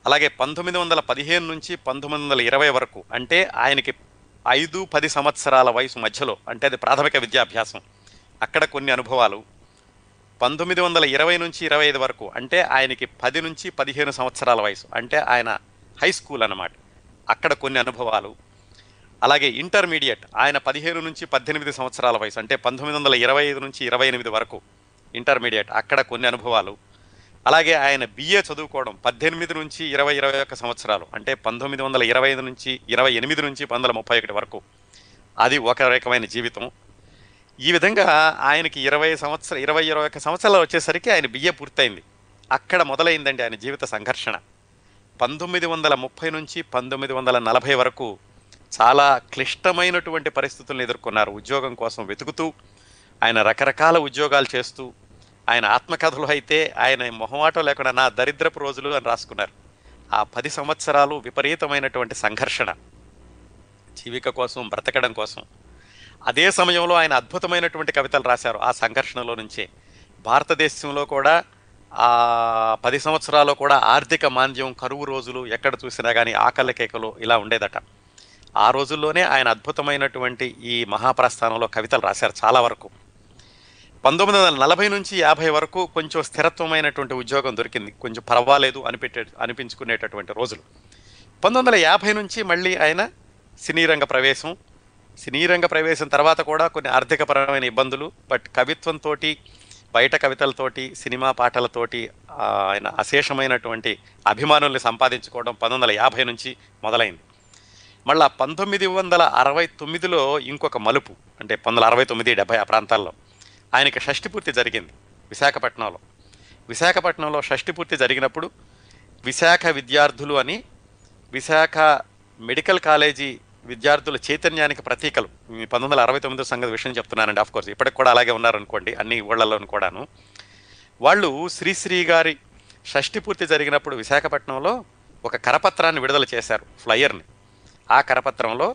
అలాగే పంతొమ్మిది వందల పదిహేను నుంచి పంతొమ్మిది వందల ఇరవై వరకు అంటే ఆయనకి ఐదు పది సంవత్సరాల వయసు మధ్యలో అంటే అది ప్రాథమిక విద్యాభ్యాసం. అక్కడ కొన్ని అనుభవాలు. పంతొమ్మిది వందల ఇరవై నుంచి ఇరవై ఐదు వరకు అంటే ఆయనకి పది నుంచి పదిహేను సంవత్సరాల వయసు అంటే ఆయన హై స్కూల్ అన్నమాట. అక్కడ కొన్ని అనుభవాలు. అలాగే ఇంటర్మీడియట్ ఆయన పదిహేను నుంచి పద్దెనిమిది సంవత్సరాల వయసు అంటే పంతొమ్మిది వందల ఇరవై ఐదు నుంచి ఇరవై ఎనిమిది వరకు ఇంటర్మీడియట్ అక్కడ కొన్ని అనుభవాలు. అలాగే ఆయన బిఏ చదువుకోవడం పద్దెనిమిది నుంచి ఇరవై ఇరవై ఒక్క సంవత్సరాలు అంటే పంతొమ్మిది వందల ఇరవై ఐదు నుంచి ఇరవై ఎనిమిది నుంచి పంతొమ్మిది వందల ముప్పై ఒకటి వరకు. అది ఒక రకమైన జీవితం. ఈ విధంగా ఆయనకి ఇరవై సంవత్సర ఇరవై ఇరవై ఒక్క సంవత్సరాలు వచ్చేసరికి ఆయన బిఏ పూర్తయింది. అక్కడ మొదలైందండి ఆయన జీవిత సంఘర్షణ. పంతొమ్మిది వందల ముప్పై నుంచి పంతొమ్మిది వందల నలభై వరకు చాలా క్లిష్టమైనటువంటి పరిస్థితులను ఎదుర్కొన్నారు ఉద్యోగం కోసం వెతుకుతూ ఆయన రకరకాల ఉద్యోగాలు చేస్తూ ఆయన ఆత్మకథలు అయితే ఆయన మొహమాటం లేకుండా నా దరిద్రపు రోజులు అని రాసుకున్నారు. ఆ పది సంవత్సరాలు విపరీతమైనటువంటి సంఘర్షణ. జీవిక కోసం బ్రతకడం కోసం. అదే సమయంలో ఆయన అద్భుతమైనటువంటి కవితలు రాశారు. ఆ సంఘర్షణలో నుంచే. భారతదేశంలో కూడా ఆ పది సంవత్సరాలు కూడా ఆర్థిక మాంద్యం కరువు రోజులు ఎక్కడ చూసినా కానీ ఆకలి కేకలు ఇలా ఉండేదట. ఆ రోజుల్లోనే ఆయన అద్భుతమైనటువంటి ఈ మహాప్రస్థానంలో కవితలు రాశారు చాలా వరకు. పంతొమ్మిది వందల నలభై నుంచి యాభై వరకు కొంచెం స్థిరత్వమైనటువంటి ఉద్యోగం దొరికింది. కొంచెం పర్వాలేదు అనిపెట్టే అనిపించుకునేటటువంటి రోజులు. పంతొమ్మిది వందల యాభై నుంచి మళ్ళీ ఆయన సినీ రంగ ప్రవేశం. సినీ రంగ ప్రవేశం తర్వాత కూడా కొన్ని ఆర్థికపరమైన ఇబ్బందులు బట్ కవిత్వంతో బయట కవితలతోటి సినిమా పాటలతోటి ఆయన అశేషమైనటువంటి అభిమానుల్ని సంపాదించుకోవడం పంతొమ్మిది వందల యాభై నుంచి మొదలైంది. మళ్ళా పంతొమ్మిది వందల అరవై తొమ్మిదిలో ఇంకొక మలుపు అంటే పంతొమ్మిది వందల అరవై తొమ్మిది డెబ్బై ఆ ప్రాంతాల్లో. ఆయనకి షష్టి పూర్తి జరిగింది విశాఖపట్నంలో. విశాఖపట్నంలో షష్ఠి పూర్తి జరిగినప్పుడు విశాఖ విద్యార్థులు అని విశాఖ మెడికల్ కాలేజీ విద్యార్థుల చైతన్యానికి ప్రతీకలు. పంతొమ్మిది వందల అరవై తొమ్మిది సంగతి విషయం చెప్తున్నానండి ఆఫ్ కోర్స్ ఇప్పటికి కూడా అలాగే ఉన్నారనుకోండి అన్ని ఊళ్ళలోనూ కూడాను. వాళ్ళు శ్రీశ్రీ గారి షష్ఠి పూర్తి జరిగినప్పుడు విశాఖపట్నంలో ఒక కరపత్రాన్ని విడుదల చేశారు ఫ్లయర్ని. ఆ కరపత్రంలో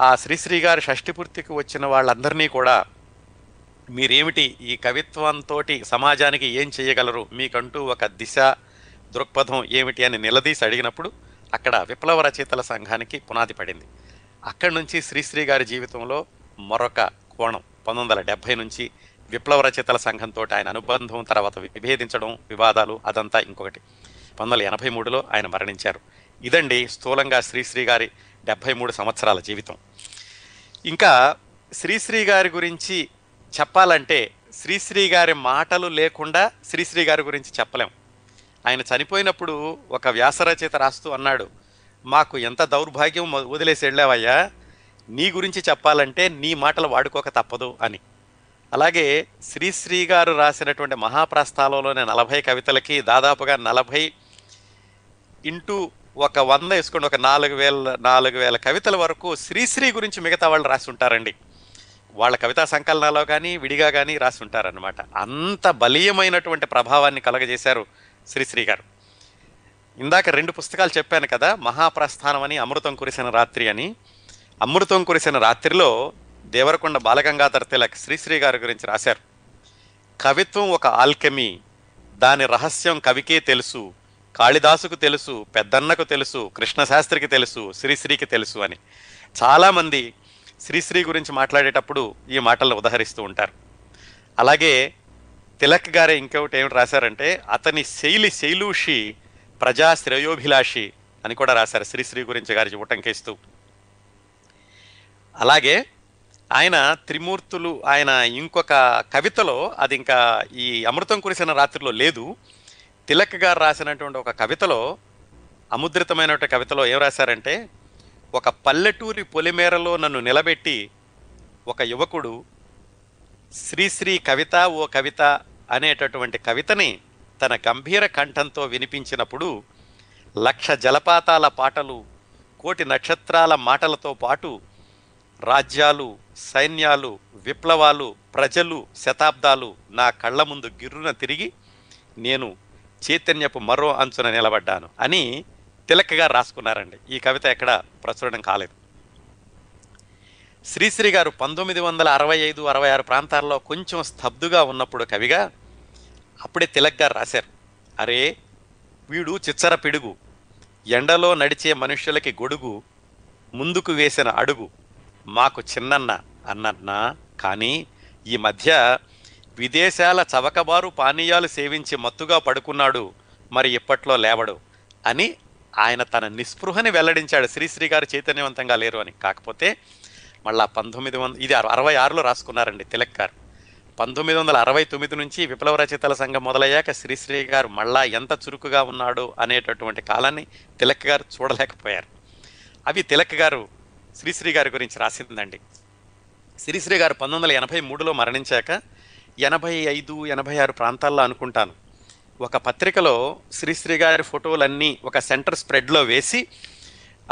ఆ శ్రీశ్రీ గారి షష్ఠి పూర్తికి వచ్చిన వాళ్ళందరినీ కూడా మీరేమిటి ఈ కవిత్వంతో సమాజానికి ఏం చేయగలరు? మీకంటూ ఒక దిశ దృక్పథం ఏమిటి అని నిలదీసి అడిగినప్పుడు అక్కడ విప్లవ రచయితల సంఘానికి పునాది పడింది. అక్కడి నుంచి శ్రీశ్రీ గారి జీవితంలో మరొక కోణం. పంతొమ్మిది వందల డెబ్భై నుంచి విప్లవ రచయితల సంఘంతో ఆయన అనుబంధం తర్వాత విభేదించడం వివాదాలు అదంతా ఇంకొకటి. పంతొమ్మిది వందల ఎనభై మూడులో ఆయన మరణించారు. ఇదండి స్థూలంగా శ్రీశ్రీ గారి డెబ్భై మూడు సంవత్సరాల జీవితం. ఇంకా శ్రీశ్రీ గారి గురించి చెప్పాలంటే శ్రీశ్రీ గారి మాటలు లేకుండా శ్రీశ్రీ గారి గురించి చెప్పలేం. ఆయన చనిపోయినప్పుడు ఒక వ్యాసరచయిత రాస్తూ అన్నాడు మాకు ఎంత దౌర్భాగ్యం వదిలేసి వెళ్ళావయ్యా? నీ గురించి చెప్పాలంటే నీ మాటలు వాడుకోక తప్పదు అని. అలాగే శ్రీశ్రీ గారు రాసినటువంటి మహాప్రస్థానంలోని నలభై కవితలకి దాదాపుగా నలభై ఇంటూ ఒక వంద వేసుకోండి ఒక నాలుగు వేల నాలుగు వేల కవితల వరకు శ్రీశ్రీ గురించి మిగతా వాళ్ళు రాసి ఉంటారండి. వాళ్ళ కవితా సంకలనాలో కానీ విడిగా కానీ రాసి ఉంటారనమాట అంత బలీయమైనటువంటి ప్రభావాన్ని కలగజేశారు శ్రీశ్రీ గారు. ఇందాక రెండు పుస్తకాలు చెప్పాను కదా మహాప్రస్థానం అని అమృతం కురిసిన రాత్రి అని. అమృతం కురిసిన రాత్రిలో దేవరకొండ బాలగంగాధర్ తిలక్ శ్రీశ్రీ గారి గురించి రాశారు. కవిత్వం ఒక ఆల్కెమీ. దాని రహస్యం కవికే తెలుసు కాళిదాసుకు తెలుసు పెద్దన్నకు తెలుసు కృష్ణశాస్త్రికి తెలుసు శ్రీశ్రీకి తెలుసు అని. చాలామంది శ్రీశ్రీ గురించి మాట్లాడేటప్పుడు ఈ మాటలను ఉదహరిస్తూ ఉంటారు. అలాగే తిలక్ గారే ఇంకొకటి ఏమిటి రాశారంటే అతని శైలి శైలూషి ప్రజా శ్రేయోభిలాషి అని కూడా రాశారు శ్రీశ్రీ గురించి గారి ఉటంకేస్తూ అలాగే ఆయన త్రిమూర్తులు ఆయన ఇంకొక కవితలో అది ఇంకా ఈ అమృతం కురిసిన రాత్రిలో లేదు. తిలక్ గారు రాసినటువంటి ఒక కవితలో అముద్రితమైనటువంటి కవితలో ఏం రాశారంటే ఒక పల్లెటూరి పొలిమేరలో నన్ను నిలబెట్టి ఒక యువకుడు శ్రీశ్రీ కవిత ఓ కవిత అనేటటువంటి కవితని తన గంభీర కంఠంతో వినిపించినప్పుడు లక్ష జలపాతాల పాటలు కోటి నక్షత్రాల మాటలతో పాటు రాజ్యాలు సైన్యాలు విప్లవాలు ప్రజలు శతాబ్దాలు నా కళ్ళ ముందు గిర్రున తిరిగి నేను చైతన్యపు మరో అంచున నిలబడ్డాను అని తిలకగా రాసుకున్నారండి. ఈ కవిత ఎక్కడ ప్రచురణం కాలేదు. శ్రీశ్రీ గారు పంతొమ్మిది వందల అరవై ఐదు అరవై ఆరు ప్రాంతాల్లో కొంచెం స్తబ్దుగా ఉన్నప్పుడు కవిగా అప్పుడే తిలక్ గారు రాశారు. అరే వీడు చిచ్చర పిడుగు. ఎండలో నడిచే మనుష్యులకి గొడుగు ముందుకు వేసిన అడుగు మాకు చిన్నన్న అన్నన్నా. కానీ ఈ మధ్య విదేశాల చవకబారు పానీయాలు సేవించి మత్తుగా పడుకున్నాడు మరి ఇప్పట్లో లేవడు అని ఆయన తన నిస్పృహని వెల్లడించాడు. శ్రీశ్రీ గారు చైతన్యవంతంగా లేరు అని. కాకపోతే మళ్ళా పంతొమ్మిది వంద ఇది అరవై ఆరులో రాసుకున్నారండి తిలక్ గారు. పంతొమ్మిది వందల అరవై తొమ్మిది నుంచి విప్లవ రచయితల సంఘం మొదలయ్యాక శ్రీశ్రీ గారు మళ్ళా ఎంత చురుకుగా ఉన్నాడు అనేటటువంటి కాలాన్ని తిలక్ గారు చూడలేకపోయారు. అవి తిలక్ గారు శ్రీశ్రీ గారి గురించి రాసిందండి. శ్రీశ్రీ గారు పంతొమ్మిది వందల ఎనభై మూడులో మరణించాక ఎనభై ఐదు ఎనభై ఆరు ప్రాంతాల్లో అనుకుంటాను. ఒక పత్రికలో శ్రీశ్రీ గారి ఫోటోలన్నీ ఒక సెంటర్ స్ప్రెడ్లో వేసి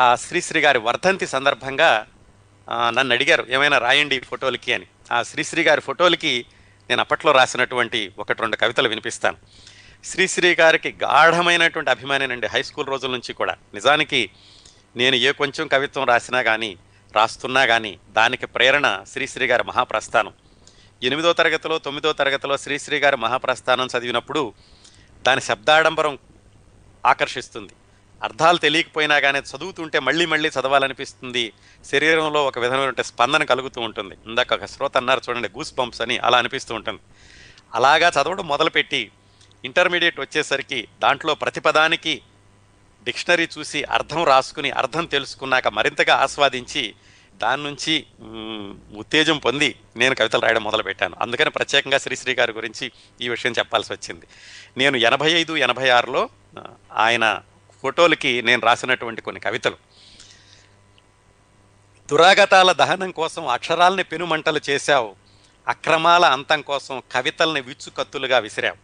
ఆ శ్రీశ్రీ గారి వర్ధంతి సందర్భంగా నన్ను అడిగారు ఏమైనా రాయండి ఫోటోలకి? అని. ఆ శ్రీశ్రీ గారి ఫోటోలకి నేను అప్పట్లో రాసినటువంటి ఒకటి రెండు కవితలు వినిపిస్తాను. శ్రీశ్రీ గారికి గాఢమైనటువంటి అభిమానేనండి హై స్కూల్ రోజుల నుంచి కూడా. నిజానికి నేను ఏ కొంచెం కవిత్వం రాసినా కానీ రాస్తున్నా కానీ దానికి ప్రేరణ శ్రీశ్రీ గారి మహాప్రస్థానం. ఎనిమిదో తరగతిలో తొమ్మిదో తరగతిలో శ్రీశ్రీ గారి మహాప్రస్థానం చదివినప్పుడు దాని శబ్దాడంబరం ఆకర్షిస్తుంది. అర్థాలు తెలియకపోయినా కానీ చదువుతుంటే మళ్ళీ మళ్ళీ చదవాలనిపిస్తుంది. శరీరంలో ఒక విధమైన స్పందన కలుగుతూ ఉంటుంది. ఇందాక ఒక శ్రోత అన్నారు చూడండి గూస్ బంప్స్ అని అలా అనిపిస్తూ ఉంటుంది. అలాగా చదవడం మొదలుపెట్టి ఇంటర్మీడియట్ వచ్చేసరికి దాంట్లో ప్రతిపదానికి డిక్షనరీ చూసి అర్థం రాసుకుని అర్థం తెలుసుకున్నాక మరింతగా ఆస్వాదించి దాని నుంచి ఉత్తేజం పొంది నేను కవితలు రాయడం మొదలుపెట్టాను. అందుకని ప్రత్యేకంగా శ్రీశ్రీ గారి గురించి ఈ విషయం చెప్పాల్సి వచ్చింది. నేను ఎనభై ఐదు ఎనభై ఆరులో ఆయన ఫోటోలకి నేను రాసినటువంటి కొన్ని కవితలు. దురాగతాల దహనం కోసం అక్షరాల్ని పెనుమంటలు చేశావు. అక్రమాల అంతం కోసం కవితల్ని విచ్చుకత్తులుగా విసిరావు.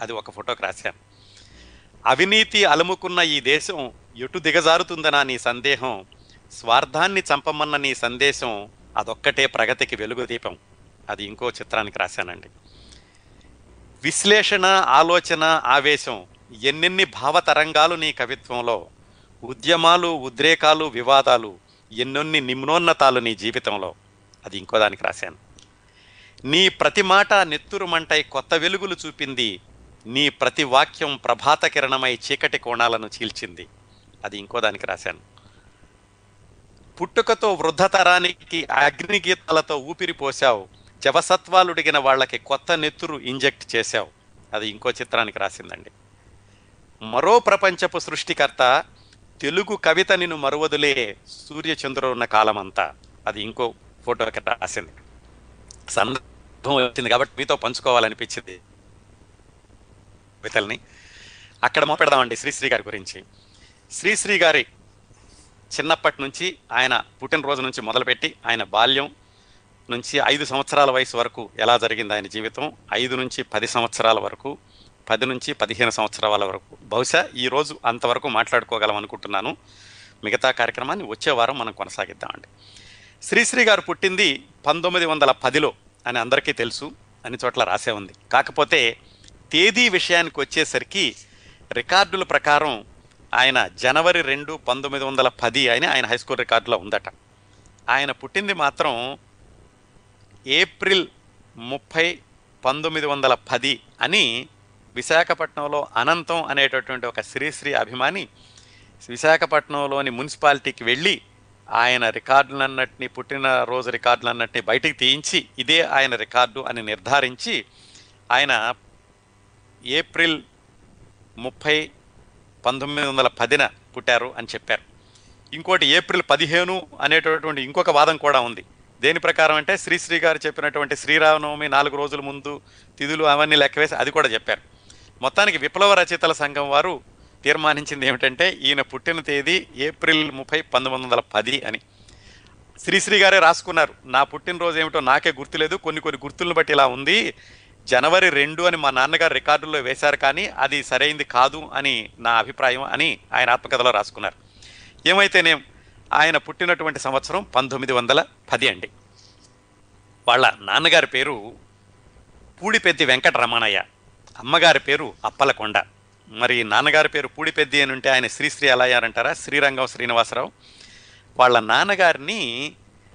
అది ఒక ఫోటోకి రాశాను. అవినీతి అలుముకున్న ఈ దేశం ఎటు దిగజారుతుందనా నీ సందేహం? స్వార్థాన్ని చంపమన్న నీ సందేశం అదొక్కటే ప్రగతికి వెలుగు దీపం. అది ఇంకో చిత్రానికి రాశానండి. విశ్లేషణ ఆలోచన ఆవేశం ఎన్నెన్ని భావతరంగాలు నీ కవిత్వంలో ఉద్యమాలు ఉద్రేకాలు వివాదాలు ఎన్నొన్ని నిమ్నోన్నతాలు నీ జీవితంలో. అది ఇంకో దానికి రాశాను. నీ ప్రతి మాట నెత్తురు మంటై కొత్త వెలుగులు చూపింది నీ ప్రతి వాక్యం ప్రభాత కిరణమై చీకటి కోణాలను చీల్చింది. అది ఇంకో దానికి రాశాను. పుట్టుకతో వృద్ధతరానికి అగ్నిగీతాలతో ఊపిరి పోశావు. జవసత్వాలుడిగిన వాళ్ళకి కొత్త నెత్తురు ఇంజెక్ట్ చేశావు. అది ఇంకో చిత్రానికి రాసిందండి. మరో ప్రపంచపు సృష్టికర్త తెలుగు కవిత నిన్ను మరువదులే సూర్యచంద్రున్న కాలమంతా. అది ఇంకో ఫోటోకి రాసింది. సందర్భం వచ్చింది కాబట్టి మీతో పంచుకోవాలనిపించింది. కవితల్ని. అక్కడ మోపెడదామండి శ్రీశ్రీ గారి గురించి. శ్రీశ్రీ గారి చిన్నప్పటి నుంచి ఆయన పుట్టినరోజు నుంచి మొదలుపెట్టి ఆయన బాల్యం నుంచి ఐదు సంవత్సరాల వయసు వరకు ఎలా జరిగింది ఆయన జీవితం? ఐదు నుంచి పది సంవత్సరాల వరకు పది నుంచి పదిహేను సంవత్సరాల వరకు. బహుశా ఈ రోజు అంతవరకు మాట్లాడుకోగలం అనుకుంటున్నాను. మిగతా కార్యక్రమాన్ని వచ్చే వారం మనం కొనసాగిద్దామండి. శ్రీశ్రీ గారు పుట్టింది పంతొమ్మిది వందల పదిలో అని అందరికీ తెలుసు అన్ని చోట్ల రాసే ఉంది. కాకపోతే తేదీ విషయానికి వచ్చేసరికి రికార్డుల ప్రకారం ఆయన జనవరి రెండు పంతొమ్మిది వందల పది అని ఆయన హై స్కూల్ రికార్డులో ఉందట. ఆయన పుట్టింది మాత్రం ఏప్రిల్ ముప్పై పంతొమ్మిది వందల పది అని విశాఖపట్నంలో అనంతం అనేటటువంటి ఒక శ్రీశ్రీ అభిమాని విశాఖపట్నంలోని మున్సిపాలిటీకి వెళ్ళి ఆయన రికార్డులన్నింటినీ పుట్టినరోజు రికార్డులన్నింటినీ బయటికి తీయించి ఇదే ఆయన రికార్డు అని నిర్ధారించి ఆయన ఏప్రిల్ ముప్పై పంతొమ్మిది వందల పదిన పుట్టారు అని చెప్పారు. ఇంకోటి ఏప్రిల్ పదిహేను అనేటటువంటి ఇంకొక వాదం కూడా ఉంది. దేని ప్రకారం అంటే శ్రీశ్రీ గారు చెప్పినటువంటి శ్రీరామనవమి నాలుగు రోజుల ముందు తిథులు అవన్నీ లెక్కవేసి అది కూడా చెప్పారు. మొత్తానికి విప్లవ రచయితల సంఘం వారు తీర్మానించింది ఏమిటంటే ఈయన పుట్టిన తేదీ ఏప్రిల్ ముప్పై పంతొమ్మిది వందల పది అని. శ్రీశ్రీ గారే రాసుకున్నారు. నా పుట్టినరోజు ఏమిటో నాకే గుర్తులేదు. కొన్ని కొన్ని గుర్తులను బట్టి ఇలా ఉంది. జనవరి రెండు అని మా నాన్నగారు రికార్డుల్లో వేశారు కానీ అది సరైంది కాదు అని నా అభిప్రాయం అని ఆయన ఆత్మకథలో రాసుకున్నారు. ఏమైతేనేం ఆయన పుట్టినటువంటి సంవత్సరం పంతొమ్మిది వందల పది అండి. వాళ్ళ నాన్నగారి పేరు పూడిపెద్ది వెంకటరమణయ్య అమ్మగారి పేరు అప్పలకొండ. మరి నాన్నగారి పేరు పూడిపెద్ది అని ఉంటే ఆయన శ్రీశ్రీ ఎలా అయ్యారంటారా? శ్రీరంగం శ్రీనివాసరావు. వాళ్ళ నాన్నగారిని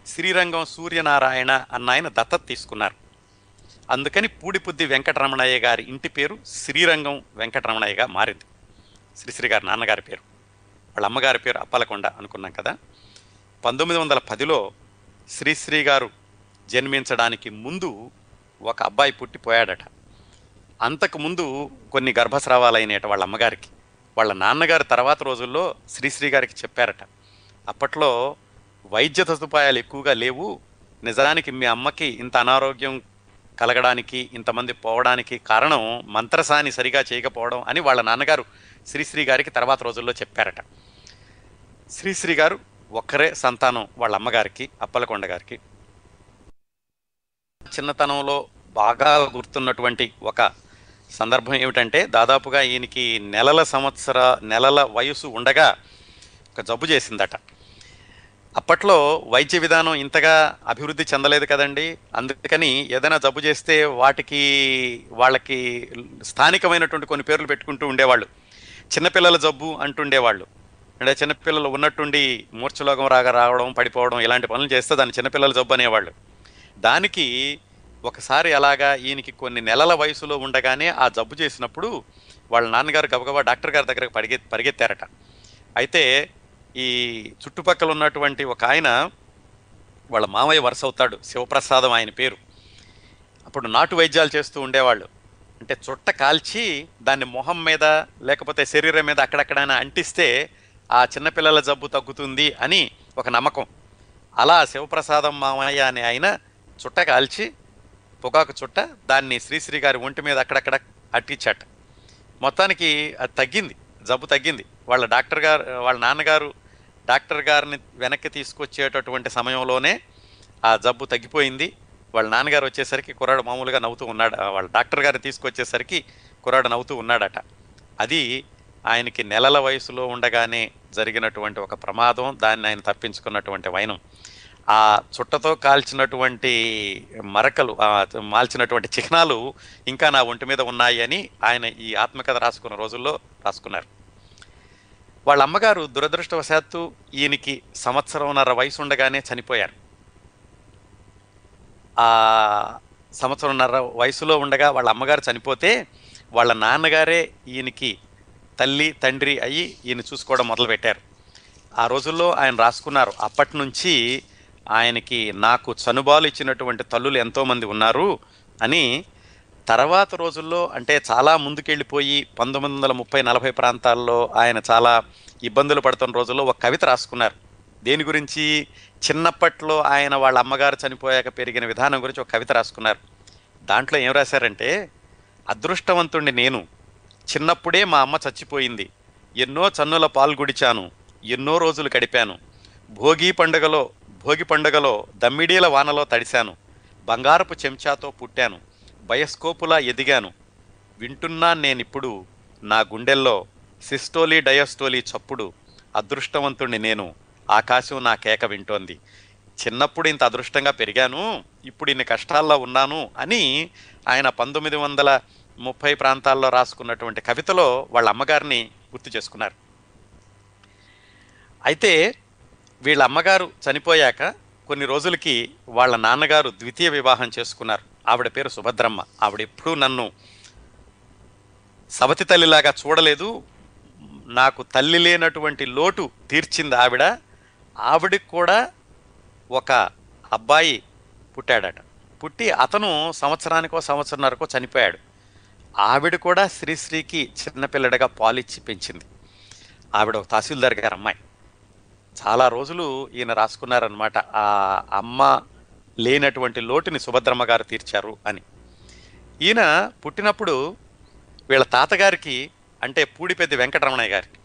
శ్రీరంగం సూర్యనారాయణ అన్న ఆయన దత్తత తీసుకున్నారు. అందుకని పూడిపుద్ది వెంకటరమణయ్య గారి ఇంటి పేరు శ్రీరంగం వెంకటరమణయ్యగా మారింది. శ్రీశ్రీ గారి నాన్నగారి పేరు. వాళ్ళ అమ్మగారి పేరు అప్పలకొండ అనుకున్నాం కదా. పంతొమ్మిది వందల పదిలో శ్రీశ్రీ గారు జన్మించడానికి ముందు ఒక అబ్బాయి పుట్టిపోయాడట అంతకు ముందు కొన్ని గర్భస్రావాలైనట వాళ్ళ అమ్మగారికి. వాళ్ళ నాన్నగారు తర్వాత రోజుల్లో శ్రీశ్రీ గారికి చెప్పారట. అప్పట్లో వైద్య సదుపాయాలు ఎక్కువగా లేవు. నిజానికి మీ అమ్మకి ఇంత అనారోగ్యం కలగడానికి ఇంతమంది పోవడానికి కారణం మంత్రసాని సరిగా చేయకపోవడం అని వాళ్ళ నాన్నగారు శ్రీశ్రీ గారికి తర్వాత రోజుల్లో చెప్పారట. శ్రీశ్రీ గారు ఒక్కరే సంతానం వాళ్ళ అమ్మగారికి అప్పలకొండ గారికి. చిన్నతనంలో బాగా గుర్తున్నటువంటి ఒక సందర్భం ఏమిటంటే దాదాపుగా ఈయనకి నెలల సంవత్సర నెలల వయసు ఉండగా ఒక జబ్బు చేసిందట. అప్పట్లో వైద్య విధానం ఇంతగా అభివృద్ధి చెందలేదు కదండి. అందుకని ఏదైనా జబ్బు చేస్తే వాటికి వాళ్ళకి స్థానికమైనటువంటి కొన్ని పేర్లు పెట్టుకుంటూ ఉండేవాళ్ళు. చిన్నపిల్లల జబ్బు అంటుండేవాళ్ళు అంటే చిన్నపిల్లలు ఉన్నట్టుండి మూర్ఛలోకం రాగా రావడం పడిపోవడం ఇలాంటి పనులు చేస్తే దాన్ని చిన్నపిల్లల జబ్బు అనేవాళ్ళు. దానికి ఒకసారి అలాగా ఈయనకి కొన్ని నెలల వయసులో ఉండగానే ఆ జబ్బు చేసినప్పుడు వాళ్ళ నాన్నగారు గబగబా డాక్టర్ గారి దగ్గరకు పరిగె పరిగెత్తారట. అయితే ఈ చుట్టుపక్కల ఉన్నటువంటి ఒక ఆయన వాళ్ళ మామయ్య వరుస అవుతాడు. శివప్రసాదం ఆయన పేరు. అప్పుడు నాటు వైద్యాలు చేస్తూ ఉండేవాళ్ళు. అంటే చుట్ట కాల్చి దాన్ని మొహం మీద లేకపోతే శరీరం మీద అక్కడక్కడైనా అంటిస్తే ఆ చిన్నపిల్లల జబ్బు తగ్గుతుంది అని ఒక నమ్మకం. అలా శివప్రసాదం మామయ్య అనే ఆయన చుట్ట కాల్చి పొగాకు చుట్ట దాన్ని శ్రీశ్రీ గారి ఒంటి మీద అక్కడక్కడ అట్టించట. మొత్తానికి అది తగ్గింది జబ్బు తగ్గింది. వాళ్ళ డాక్టర్ గారు వాళ్ళ నాన్నగారు డాక్టర్ గారిని వెనక్కి తీసుకొచ్చేటటువంటి సమయంలోనే ఆ జబ్బు తగ్గిపోయింది. వాళ్ళ నాన్నగారు వచ్చేసరికి కుర్రాడు మామూలుగా నవ్వుతూ ఉన్నాడు వాళ్ళ డాక్టర్ గారిని తీసుకొచ్చేసరికి కుర్రాడు నవ్వుతూ ఉన్నాడట. అది ఆయనకి నెలల వయసులో ఉండగానే జరిగినటువంటి ఒక ప్రమాదం దాన్ని ఆయన తప్పించుకున్నటువంటి వైనం. ఆ చుట్టతో కాల్చినటువంటి మరకలు మాల్చినటువంటి చిహ్నాలు ఇంకా నా ఒంటి మీద ఉన్నాయి అని ఆయన ఈ ఆత్మకథ రాసుకున్న రోజుల్లో రాసుకున్నారు. వాళ్ళ అమ్మగారు దురదృష్టవశాత్తు ఈయనకి సంవత్సరంన్నర వయసు ఉండగానే చనిపోయారు. ఆ సంవత్సరంన్నర వయసులో ఉండగా వాళ్ళ అమ్మగారు చనిపోతే వాళ్ళ నాన్నగారే ఈయనకి తల్లి తండ్రి అయ్యి ఈయన చూసుకోవడం మొదలుపెట్టారు. ఆ రోజుల్లో ఆయన రాసుకున్నారు. అప్పటి నుంచి ఆయనకి నాకు చనుబాలు ఇచ్చినటువంటి తల్లులు ఎంతోమంది ఉన్నారు అని తర్వాత రోజుల్లో అంటే చాలా ముందుకెళ్ళిపోయి పంతొమ్మిది వందల ముప్పై నలభై ప్రాంతాల్లో ఆయన చాలా ఇబ్బందులు పడుతున్న రోజుల్లో ఒక కవిత రాసుకున్నారు. దేని గురించి? చిన్నప్పట్లో ఆయన వాళ్ళ అమ్మగారు చనిపోయాక పెరిగిన విధానం గురించి ఒక కవిత రాసుకున్నారు. దాంట్లో ఏం రాశారంటే అదృష్టవంతుణ్ణి నేను. చిన్నప్పుడే మా అమ్మ చచ్చిపోయింది. ఎన్నో చన్నుల పాల్గొడిచాను ఎన్నో రోజులు గడిపాను. భోగి పండుగలో భోగి పండుగలో దమ్మిడీల వానలో తడిశాను. బంగారపు చెంచాతో పుట్టాను. బయస్కోపులా ఎదిగాను. వింటున్నా నేనిప్పుడు నా గుండెల్లో సిస్టోలీ డయోస్టోలీ చప్పుడు అదృష్టవంతుణ్ణి నేను. ఆకాశం నా కేక వింటోంది. చిన్నప్పుడు ఇంత అదృష్టంగా పెరిగాను ఇప్పుడు ఇన్ని కష్టాల్లో ఉన్నాను అని ఆయన పంతొమ్మిది వందల ముప్పై ప్రాంతాల్లో రాసుకున్నటువంటి కవితలో వాళ్ళ అమ్మగారిని గుర్తు చేసుకున్నారు. అయితే వీళ్ళ అమ్మగారు చనిపోయాక కొన్ని రోజులకి వాళ్ళ నాన్నగారు ద్వితీయ వివాహం చేసుకున్నారు. ఆవిడ పేరు సుభద్రమ్మ. ఆవిడ ఎప్పుడూ నన్ను సవతి తల్లిలాగా చూడలేదు. నాకు తల్లి లేనటువంటి లోటు తీర్చింది ఆవిడ. ఆవిడకి కూడా ఒక అబ్బాయి పుట్టాడట. పుట్టి అతను సంవత్సరానికో సంవత్సరంన్నరకో చనిపోయాడు. ఆవిడ కూడా శ్రీశ్రీకి చిన్నపిల్లడిగా పాలిచ్చి పెంచింది. ఆవిడ ఒక తహసీల్దార్ గారు అమ్మాయి. చాలా రోజులు ఈయన రాసుకున్నారనమాట ఆ అమ్మ లేనటువంటి లోటుని సుభద్రమ్మ గారు తీర్చారు అని. ఈయన పుట్టినప్పుడు వీళ్ళ తాతగారికి అంటే పూడిపెద్ది వెంకటరమణయ్య గారికి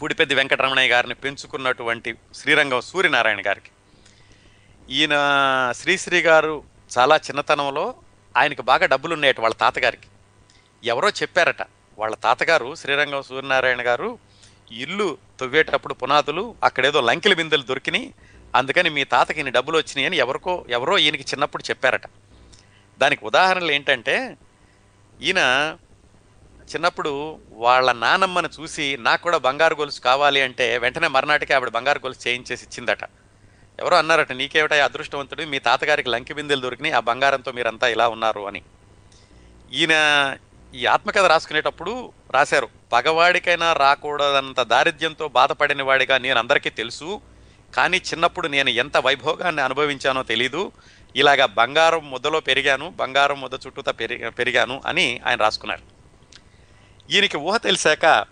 పూడిపెద్ది వెంకటరమణయ్య గారిని పెంచుకున్నటువంటి శ్రీరంగం సూర్యనారాయణ గారికి. ఈయన శ్రీశ్రీ గారు చాలా చిన్నతనంలో ఆయనకు బాగా డబ్బులు ఉన్నాయట వాళ్ళ తాతగారికి. ఎవరో చెప్పారట వాళ్ళ తాతగారు శ్రీరంగం సూర్యనారాయణ గారు ఇల్లు తవ్వేటప్పుడు పునాదులు అక్కడేదో లంకెల బిందెలు దొరికినాయి అందుకని మీ తాతకి ఇన్ని డబ్బులు వచ్చినాయి అని ఎవరికో ఎవరో ఈయనకి చిన్నప్పుడు చెప్పారట. దానికి ఉదాహరణలు ఏంటంటే ఈయన చిన్నప్పుడు వాళ్ళ నానమ్మను చూసి నాకు కూడా బంగారు గొలుసు కావాలి అంటే వెంటనే మర్నాటికి ఆవిడ బంగారు గొలుసు చేయించేసి ఇచ్చిందట. ఎవరో అన్నారట నీకేమిటా అదృష్టవంతుడు? మీ తాతగారికి లంకి బిందెలు దొరికినాయి ఆ బంగారంతో మీరంతా ఇలా ఉన్నారు అని. ఈయన ఈ ఆత్మకథ రాసుకునేటప్పుడు రాశారు పగవాడికైనా రాకూడదంత దారిద్ర్యంతో బాధపడిన వాడిగా నేను అందరికీ తెలుసు. కానీ చిన్నప్పుడు నేను ఎంత వైభోగాన్ని అనుభవించానో తెలీదు. ఇలాగా బంగారం ముద్దలో పెరిగాను బంగారం ముద్ద చుట్టూత పెరి పెరిగాను అని ఆయన రాసుకున్నారు. ఈయనకి ఊహ తెలిసాక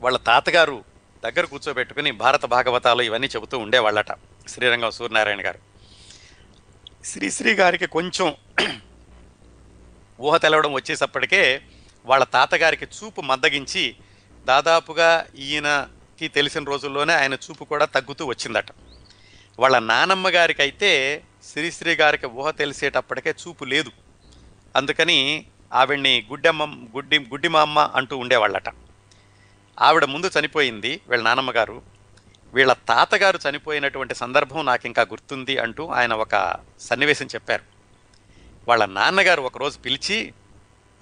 వాళ్ళ తాతగారు దగ్గర కూర్చోబెట్టుకుని భారత భాగవతాలు ఇవన్నీ చెబుతూ ఉండేవాళ్ళట శ్రీరంగం సూర్యనారాయణ గారు. శ్రీశ్రీ గారికి కొంచెం ఊహ తెలవడం వచ్చేసప్పటికే వాళ్ళ తాతగారికి చూపు మందగించి దాదాపుగా ఈయన ఈయనకి తెలిసిన రోజుల్లోనే ఆయన చూపు కూడా తగ్గుతూ వచ్చిందట. వాళ్ళ నానమ్మ గారికి అయితే శ్రీశ్రీ గారికి ఊహ తెలిసేటప్పటికే చూపు లేదు. అందుకని ఆవిడ్ని గుడ్డమ్మ గుడ్డి గుడ్డిమామ్మ అంటూ ఉండేవాళ్ళట. ఆవిడ ముందు చనిపోయింది వీళ్ళ నానమ్మగారు వీళ్ళ తాతగారు చనిపోయినటువంటి సందర్భం నాకు ఇంకా గుర్తుంది అంటూ ఆయన ఒక సన్నివేశం చెప్పారు. వాళ్ళ నాన్నగారు ఒకరోజు పిలిచి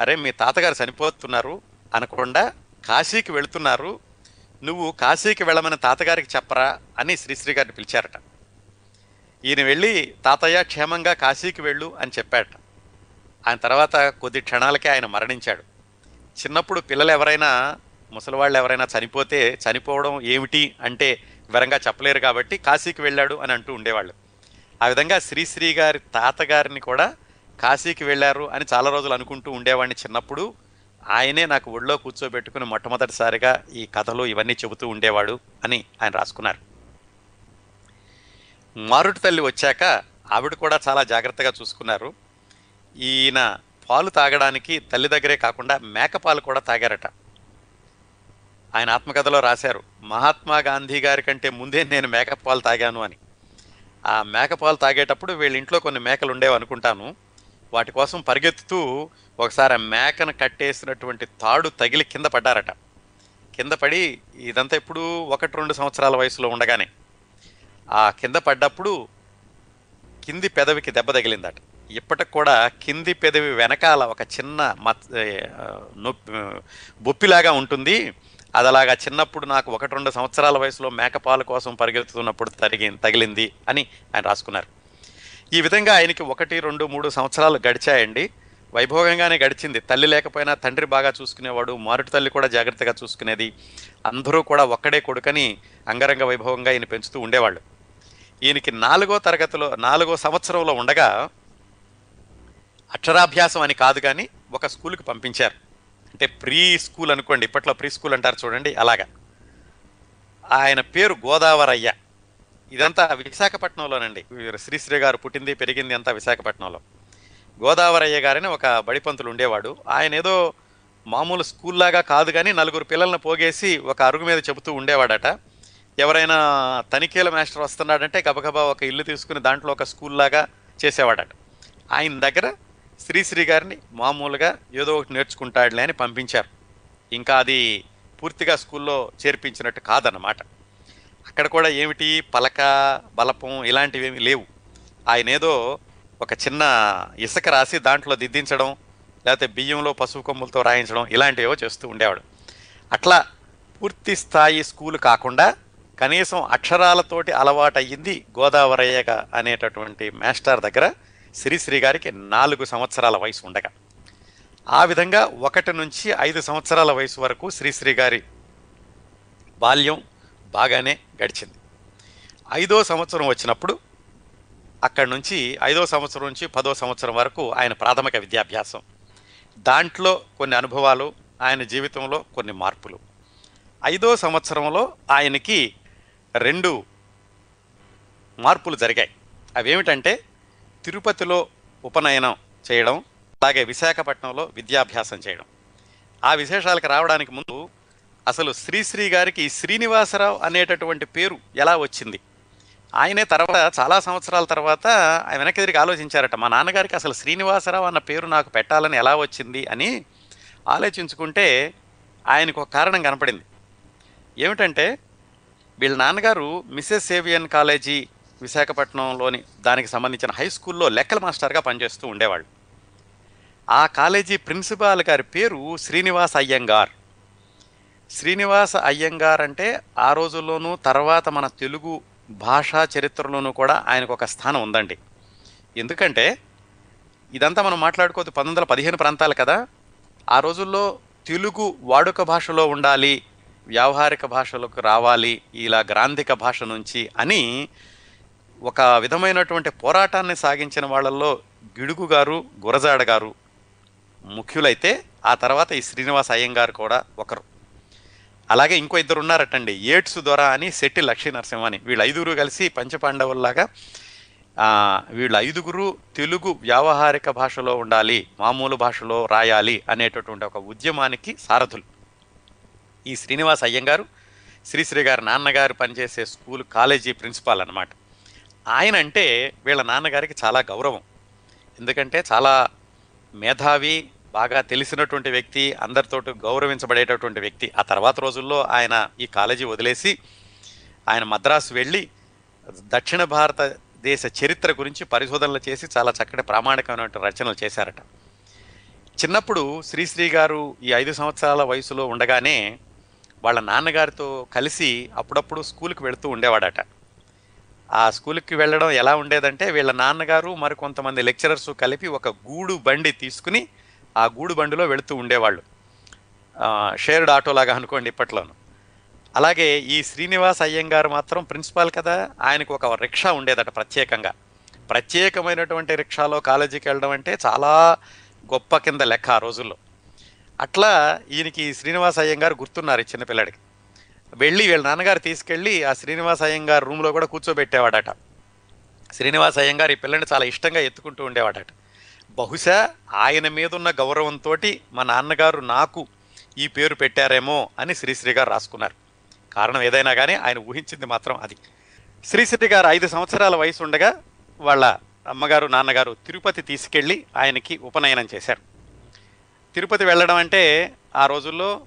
అరే మీ తాతగారు చనిపోతున్నారు అనకుండా కాశీకి వెళుతున్నారు నువ్వు కాశీకి వెళ్ళమని తాతగారికి చెప్పరా అని శ్రీశ్రీ గారిని పిలిచారట. ఈయన వెళ్ళి తాతయ్య క్షేమంగా కాశీకి వెళ్ళు అని చెప్పాడట ఆయన తర్వాత కొద్ది క్షణాలకే ఆయన మరణించాడు. చిన్నప్పుడు పిల్లలు ఎవరైనా ముసలివాళ్ళు ఎవరైనా చనిపోతే చనిపోవడం ఏమిటి అంటే వివరంగా చెప్పలేరు కాబట్టి కాశీకి వెళ్ళాడు అని అంటూ ఉండేవాళ్ళు. ఆ విధంగా శ్రీశ్రీ గారి తాతగారిని కూడా కాశీకి వెళ్ళారు అని చాలా రోజులు అనుకుంటూ ఉండేవాడిని చిన్నప్పుడు. ఆయనే నాకు ఒళ్ళో కూర్చోబెట్టుకుని మొట్టమొదటిసారిగా ఈ కథలు ఇవన్నీ చెబుతూ ఉండేవాడు అని ఆయన రాసుకున్నారు. మారుటి తల్లి వచ్చాక ఆవిడ కూడా చాలా జాగ్రత్తగా చూసుకున్నారు. ఈయన పాలు తాగడానికి తల్లి దగ్గరే కాకుండా మేకపాలు కూడా తాగారట. ఆయన ఆత్మకథలో రాశారు మహాత్మా గాంధీ గారి కంటే ముందే నేను మేకపాలు తాగాను అని. ఆ మేకపాలు తాగేటప్పుడు వీళ్ళ ఇంట్లో కొన్ని మేకలు ఉండేవి అనుకుంటాను వాటి కోసం పరిగెత్తుతూ ఒకసారి ఆ మేకను కట్టేసినటువంటి తాడు తగిలి కింద పడ్డారట. కింద పడి ఇదంతా ఇప్పుడు ఒకటి రెండు సంవత్సరాల వయసులో ఉండగానే ఆ కింద పడ్డప్పుడు కింది పెదవికి దెబ్బ తగిలిందట. ఇప్పటికి కూడా కింది పెదవి వెనకాల ఒక చిన్న మత్ నొప్పి బొప్పిలాగా ఉంటుంది. అది అలాగా చిన్నప్పుడు నాకు ఒకటి రెండు సంవత్సరాల వయసులో మేకపాల కోసం పరిగెత్తుతున్నప్పుడు తరిగి తగిలింది అని ఆయన రాసుకున్నారు. ఈ విధంగా ఆయనకి ఒకటి రెండు మూడు సంవత్సరాలు గడిచాయండి. వైభోగంగానే గడిచింది. తల్లి లేకపోయినా తండ్రి బాగా చూసుకునేవాడు మారుటి తల్లి కూడా జాగ్రత్తగా చూసుకునేది. అందరూ కూడా ఒక్కడే కొడుకని అంగరంగ వైభవంగా ఈయన పెంచుతూ ఉండేవాళ్ళు. ఈయనకి నాలుగో తరగతిలో నాలుగో సంవత్సరంలో ఉండగా అక్షరాభ్యాసం అని కాదు కానీ ఒక స్కూల్కి పంపించారు. అంటే ప్రీ స్కూల్ అనుకోండి ఇప్పట్లో ప్రీ స్కూల్ అంటారు చూడండి అలాగా. ఆయన పేరు గోదావరయ్య. ఇదంతా విశాఖపట్నంలోనండి. వీరు శ్రీశ్రీ గారు పుట్టింది పెరిగింది అంతా విశాఖపట్నంలో. గోదావరయ్య గారని ఒక బడిపంతులు ఉండేవాడు. ఆయన ఏదో మామూలు స్కూల్లాగా కాదు కానీ నలుగురు పిల్లల్ని పోగేసి ఒక అరుగు మీద చెబుతూ ఉండేవాడట. ఎవరైనా తనిఖీల మాస్టర్ వస్తున్నాడంటే గబగబా ఒక ఇల్లు తీసుకుని దాంట్లో ఒక స్కూల్ లాగా చేసేవాడట. ఆయన దగ్గర శ్రీశ్రీ గారిని మామూలుగా ఏదో ఒకటి నేర్చుకుంటాడులే అని పంపించారు. ఇంకా అది పూర్తిగా స్కూల్లో చేర్పించినట్టు కాదన్నమాట. అక్కడ కూడా ఏమిటి? పలక బలపం ఇలాంటివి లేవు. ఆయన ఏదో ఒక చిన్న ఇసుక రాసి దాంట్లో దిద్దించడం లేకపోతే బియ్యంలో పసుపు కొమ్ములతో రాయించడం ఇలాంటివేవో చేస్తూ ఉండేవాడు. అట్లా పూర్తి స్థాయి స్కూలు కాకుండా కనీసం అక్షరాలతోటి అలవాటయ్యింది గోదావరయ్యగా అనేటటువంటి మాస్టర్ దగ్గర శ్రీశ్రీ గారికి నాలుగు సంవత్సరాల వయసు ఉండగా. ఆ విధంగా ఒకటి నుంచి ఐదు సంవత్సరాల వయసు వరకు శ్రీశ్రీ గారి బాల్యం బాగానే గడిచింది. ఐదో సంవత్సరం వచ్చినప్పుడు అక్కడి నుంచి ఐదో సంవత్సరం నుంచి పదో సంవత్సరం వరకు ఆయన ప్రాథమిక విద్యాభ్యాసం. దాంట్లో కొన్ని అనుభవాలు ఆయన జీవితంలో కొన్ని మార్పులు. ఐదో సంవత్సరంలో ఆయనకి రెండు మార్పులు జరిగాయి. అవేమిటంటే తిరుపతిలో ఉపనయనం చేయడం అలాగే విశాఖపట్నంలో విద్యాభ్యాసం చేయడం. ఆ విశేషాలకు రావడానికి ముందు అసలు శ్రీశ్రీ గారికి శ్రీనివాసరావు అనేటటువంటి పేరు ఎలా వచ్చింది? ఆయనే తర్వాత చాలా సంవత్సరాల తర్వాత ఆయన వెనక్కి తిరిగి ఆలోచించారట మా నాన్నగారికి అసలు శ్రీనివాసరావు అన్న పేరు నాకు పెట్టాలని ఎలా వచ్చింది? అని ఆలోచించుకుంటే ఆయనకు ఒక కారణం కనపడింది. ఏమిటంటే వీళ్ళ నాన్నగారు మిస్సెస్ సేవియన్ కాలేజీ విశాఖపట్నంలోని దానికి సంబంధించిన హై స్కూల్లో లెక్కల మాస్టర్గా పనిచేస్తూ ఉండేవాళ్ళు. ఆ కాలేజీ ప్రిన్సిపాల్ గారి పేరు శ్రీనివాస్ అయ్యంగార్. శ్రీనివాస అయ్యంగార్ అంటే ఆ రోజుల్లోనూ తర్వాత మన తెలుగు భాషా చరిత్రలోనూ కూడా ఆయనకు ఒక స్థానం ఉందండి. ఎందుకంటే ఇదంతా మనం మాట్లాడుకోవద్దు పంతొమ్మిది వందల పదిహేను ప్రాంతాలు కదా. ఆ రోజుల్లో తెలుగు వాడుక భాషలో ఉండాలి వ్యావహారిక భాషలకు రావాలి ఇలా గ్రాంధిక భాష నుంచి అని ఒక విధమైనటువంటి పోరాటాన్ని సాగించిన వాళ్ళల్లో గిడుగు గారు గురజాడ గారు ముఖ్యులైతే ఆ తర్వాత ఈ శ్రీనివాస అయ్యంగారు కూడా ఒకరు. అలాగే ఇంకో ఇద్దరు ఉన్నారటండి. ఏట్స్ దొర అని శెట్టి లక్ష్మీ నరసింహ అని వీళ్ళు ఐదుగురు కలిసి పంచపాండవుల్లాగా వీళ్ళు ఐదుగురు తెలుగు వ్యావహారిక భాషలో ఉండాలి మామూలు భాషలో రాయాలి అనేటటువంటి ఒక ఉద్యమానికి సారథులు. ఈ శ్రీనివాస్ అయ్యంగారు శ్రీశ్రీ గారి నాన్నగారు పనిచేసే స్కూల్ కాలేజీ ప్రిన్సిపాల్ అనమాట ఆయన అంటే వీళ్ళ నాన్నగారికి చాలా గౌరవం. ఎందుకంటే చాలా మేధావి బాగా తెలిసినటువంటి వ్యక్తి అందరితో గౌరవించబడేటటువంటి వ్యక్తి. ఆ తర్వాత రోజుల్లో ఆయన ఈ కాలేజీ వదిలేసి ఆయన మద్రాసు వెళ్ళి దక్షిణ భారతదేశ చరిత్ర గురించి పరిశోధనలు చేసి చాలా చక్కటి ప్రామాణికమైనటువంటి రచనలు చేశారట. చిన్నప్పుడు శ్రీశ్రీ గారు ఈ ఐదు సంవత్సరాల వయసులో ఉండగానే వాళ్ళ నాన్నగారితో కలిసి అప్పుడప్పుడు స్కూల్కి వెళుతూ ఉండేవాడట. ఆ స్కూల్కి వెళ్ళడం ఎలా ఉండేదంటే వీళ్ళ నాన్నగారు మరి కొంతమంది లెక్చరర్స్ కలిపి ఒక గూడు బండి తీసుకుని ఆ గూడు బండిలో వెళుతూ ఉండేవాళ్ళు. షేర్డ్ ఆటోలాగా అనుకోండి ఇప్పట్లోను. అలాగే ఈ శ్రీనివాస్ అయ్యంగారు మాత్రం ప్రిన్సిపాల్ కదా ఆయనకు ఒక రిక్షా ఉండేదట ప్రత్యేకంగా. ప్రత్యేకమైనటువంటి రిక్షాలో కాలేజీకి వెళ్ళడం అంటే చాలా గొప్ప కింద లెక్క ఆ రోజుల్లో. అట్లా ఈయనకి శ్రీనివాస్ అయ్యంగారు గుర్తున్నారు ఈ చిన్నపిల్లడికి వెళ్ళి వీళ్ళ నాన్నగారు తీసుకెళ్ళి ఆ శ్రీనివాస్ అయ్యంగారు రూమ్లో కూడా కూర్చోబెట్టేవాడట. శ్రీనివాస్ అయ్యంగారు ఈ పిల్లని చాలా ఇష్టంగా ఎత్తుకుంటూ ఉండేవాడట. బహుశా ఆయన మీదున్న గౌరవంతో మా నాన్నగారు నాకు ఈ పేరు పెట్టారేమో అని శ్రీశ్రీ గారు రాసుకున్నారు. కారణం ఏదైనా కానీ ఆయన ఊహించింది మాత్రం అది. శ్రీశ్రీ గారు ఐదు సంవత్సరాల వయసు ఉండగా వాళ్ళ అమ్మగారు నాన్నగారు తిరుపతి తీసుకెళ్ళి ఆయనకి ఉపనయనం చేశారు. తిరుపతి వెళ్ళడం అంటే ఆ రోజుల్లో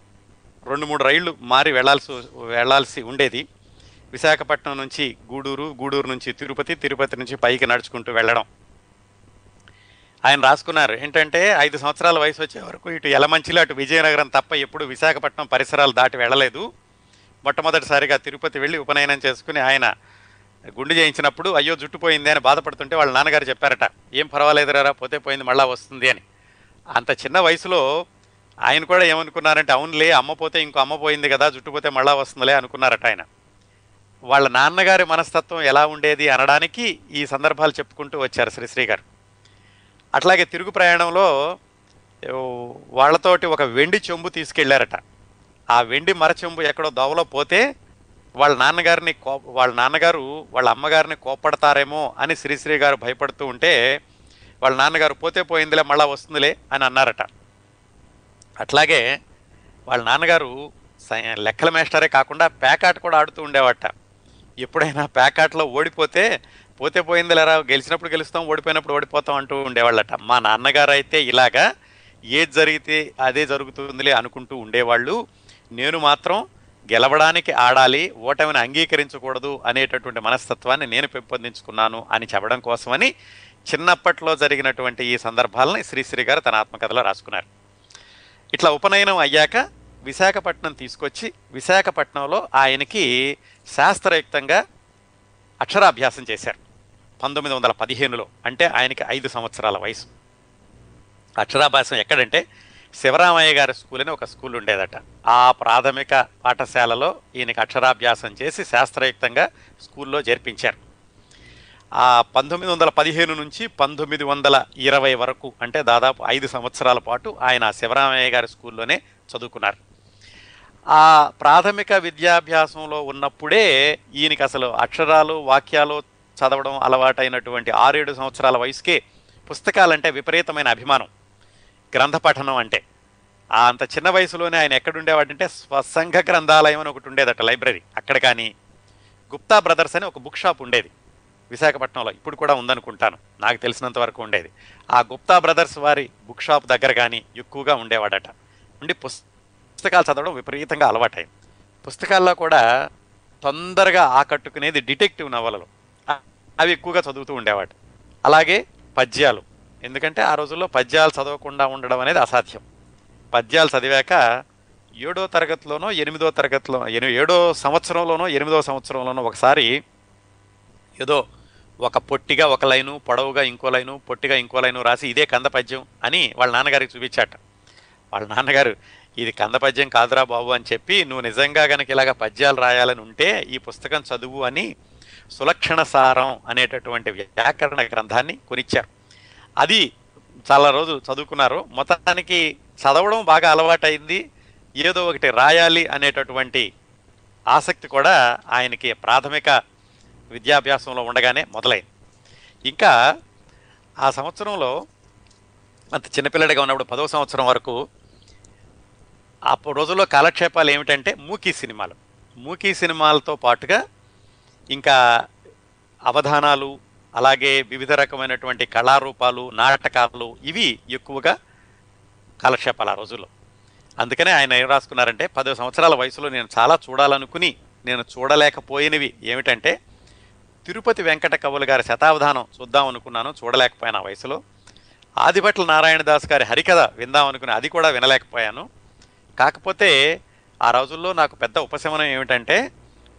రెండు మూడు రైళ్ళు మారి వెళ్ళాల్సి వెళ్ళాల్సి ఉండేది. విశాఖపట్నం నుంచి గూడూరు గూడూరు నుంచి తిరుపతి తిరుపతి నుంచి పైకి నడుచుకుంటూ వెళ్ళడం. ఆయన రాసుకున్నారు. ఏంటంటే ఐదు సంవత్సరాల వయసు వచ్చే వరకు ఇటు యలమంచిలో అటు విజయనగరం తప్ప ఎప్పుడు విశాఖపట్నం పరిసరాలు దాటి వెళ్ళలేదు. మొట్టమొదటిసారిగా తిరుపతి వెళ్ళి ఉపనయనం చేసుకుని ఆయన గుండు చేయించినప్పుడు అయ్యో జుట్టుపోయింది అని బాధపడుతుంటే వాళ్ళ నాన్నగారు చెప్పారట. ఏం పర్వాలేదురా పోతే పోయింది మళ్ళా వస్తుంది అని. అంత చిన్న వయసులో ఆయన కూడా ఏమనుకున్నారంటే అవునులే అమ్మ పోతే ఇంకో అమ్మ పోయింది కదా జుట్టుపోతే మళ్ళా వస్తుందిలే అనుకున్నారట ఆయన. వాళ్ళ నాన్నగారి మనస్తత్వం ఎలా ఉండేది అనడానికి ఈ సందర్భాలు చెప్పుకుంటూ వచ్చారు శ్రీశ్రీ గారు. అట్లాగే తిరుగు ప్రయాణంలో వాళ్ళతోటి ఒక వెండి చెంబు తీసుకెళ్ళారట. ఆ వెండి మరచెంబు ఎక్కడో దోవలో పోతే వాళ్ళ నాన్నగారిని కో వాళ్ళ నాన్నగారు వాళ్ళ అమ్మగారిని కోప్పడతారేమో అని శ్రీశ్రీ గారు భయపడుతూ ఉంటే వాళ్ళ నాన్నగారు పోతే పోయిందిలే మళ్ళా వస్తుందిలే అని అన్నారట. అట్లాగే వాళ్ళ నాన్నగారు సై- లెక్కల మేస్టరే కాకుండా ప్యాకాట్ కూడా ఆడుతూ ఉండేవాట. ఎప్పుడైనా ప్యాకాట్లో ఓడిపోతే పోతే పోయింది లేరా గెలిచినప్పుడు గెలుస్తాం ఓడిపోయినప్పుడు ఓడిపోతాం అంటూ ఉండేవాళ్ళట. మా నాన్నగారు అయితే ఇలాగా ఏది జరిగితే అదే జరుగుతుందిలే అనుకుంటూ ఉండేవాళ్ళు. నేను మాత్రం గెలవడానికి ఆడాలి ఓటమిని అంగీకరించకూడదు అనేటటువంటి మనస్తత్వాన్ని నేను పెంపొందించుకున్నాను అని చెప్పడం కోసమని చిన్నప్పట్లో జరిగినటువంటి ఈ సందర్భాలని శ్రీశ్రీ గారు తన ఆత్మకథలో రాసుకున్నారు. ఇట్లా ఉపనయనం అయ్యాక విశాఖపట్నం తీసుకొచ్చి విశాఖపట్నంలో ఆయనకి శాస్త్రయుక్తంగా అక్షరాభ్యాసం చేశారు. పంతొమ్మిది వందల పదిహేనులో. అంటే ఆయనకి ఐదు సంవత్సరాల వయసు. అక్షరాభ్యాసం ఎక్కడంటే శివరామయ్య గారి స్కూల్ అని ఒక స్కూల్ ఉండేదట. ఆ ప్రాథమిక పాఠశాలలో ఈయనకి అక్షరాభ్యాసం చేసి శాస్త్రయుక్తంగా స్కూల్లో చేర్పించారు. ఆ పంతొమ్మిది వందల పదిహేను నుంచి పంతొమ్మిది వందల ఇరవై వరకు అంటే దాదాపు ఐదు సంవత్సరాల పాటు ఆయన శివరామయ్య గారి స్కూల్లోనే చదువుకున్నారు. ఆ ప్రాథమిక విద్యాభ్యాసంలో ఉన్నప్పుడే ఈయనకి అసలు అక్షరాలు వాక్యాలు చదవడం అలవాటైనటువంటి ఆరేడు సంవత్సరాల వయసుకే పుస్తకాలంటే విపరీతమైన అభిమానం. గ్రంథ పఠనం అంటే. అంత చిన్న వయసులోనే ఆయన ఎక్కడుండేవాడంటే స్వసంఘ గ్రంథాలయం అని ఒకటి ఉండేదట లైబ్రరీ. అక్కడ కానీ గుప్తా బ్రదర్స్ అని ఒక బుక్ షాప్ ఉండేది. విశాఖపట్నంలో. ఇప్పుడు కూడా ఉందనుకుంటాను. నాకు తెలిసినంత వరకు ఉండేది. ఆ గుప్తా బ్రదర్స్ వారి బుక్ షాప్ దగ్గర కానీ ఎక్కువగా ఉండేవాడట. ఉండి పుస్త పుస్తకాలు చదవడం విపరీతంగా అలవాటైంది. పుస్తకాల్లో కూడా తొందరగా ఆకట్టుకునేది డిటెక్టివ్ నవలలు. అవి ఎక్కువగా చదువుతూ ఉండేవాడు అలాగే పద్యాలు. ఎందుకంటే ఆ రోజుల్లో పద్యాలు చదవకుండా ఉండడం అనేది అసాధ్యం. పద్యాలు చదివాక ఏడో తరగతిలోనో ఎనిమిదో తరగతిలో ఎని- ఏడో సంవత్సరంలోనో ఎనిమిదో సంవత్సరంలోనో ఒకసారి ఏదో ఒక పొట్టిగా ఒక లైను పొడవుగా ఇంకో లైను పొట్టిగా ఇంకో లైను రాసి ఇదే కంద పద్యం అని వాళ్ళ నాన్నగారికి చూపించాట. వాళ్ళ నాన్నగారు ఇది కంద పద్యం కాదురా బాబు అని చెప్పి నువ్వు నిజంగా గనక ఇలాగ పద్యాలు రాయాలని ఉంటే ఈ పుస్తకం చదువు అని సులక్షణ సారం అనేటటువంటి వ్యాకరణ గ్రంథాన్ని కొనిచ్చారు. అది చాలా రోజు చదువుకున్నారు. మొత్తానికి చదవడం బాగా అలవాటైంది. ఏదో ఒకటి రాయాలి అనేటటువంటి ఆసక్తి కూడా ఆయనకి ప్రాథమిక విద్యాభ్యాసంలో ఉండగానే మొదలైంది. ఇంకా ఆ సంవత్సరంలో అంత చిన్నపిల్లడిగా ఉన్నప్పుడు పదో సంవత్సరం వరకు ఆ రోజుల్లో కాలక్షేపాలు ఏమిటంటే మూకీ సినిమాలు. మూకీ సినిమాలతో పాటుగా ఇంకా అవధానాలు అలాగే వివిధ రకమైనటువంటి కళారూపాలు నాటకాలు ఇవి ఎక్కువగా కాలక్షేపాలు ఆ రోజుల్లో. అందుకనే ఆయన ఏం రాసుకున్నారంటే పదో సంవత్సరాల వయసులో నేను చాలా చూడాలనుకుని నేను చూడలేకపోయినవి ఏమిటంటే తిరుపతి వెంకట కవులు గారి శతావధానం చూద్దాం అనుకున్నాను చూడలేకపోయాను ఆ వయసులో. ఆదిభట్ల నారాయణదాస్ గారి హరికథ విందాం అనుకుని అది కూడా వినలేకపోయాను. కాకపోతే ఆ రోజుల్లో నాకు పెద్ద ఉపశమనం ఏమిటంటే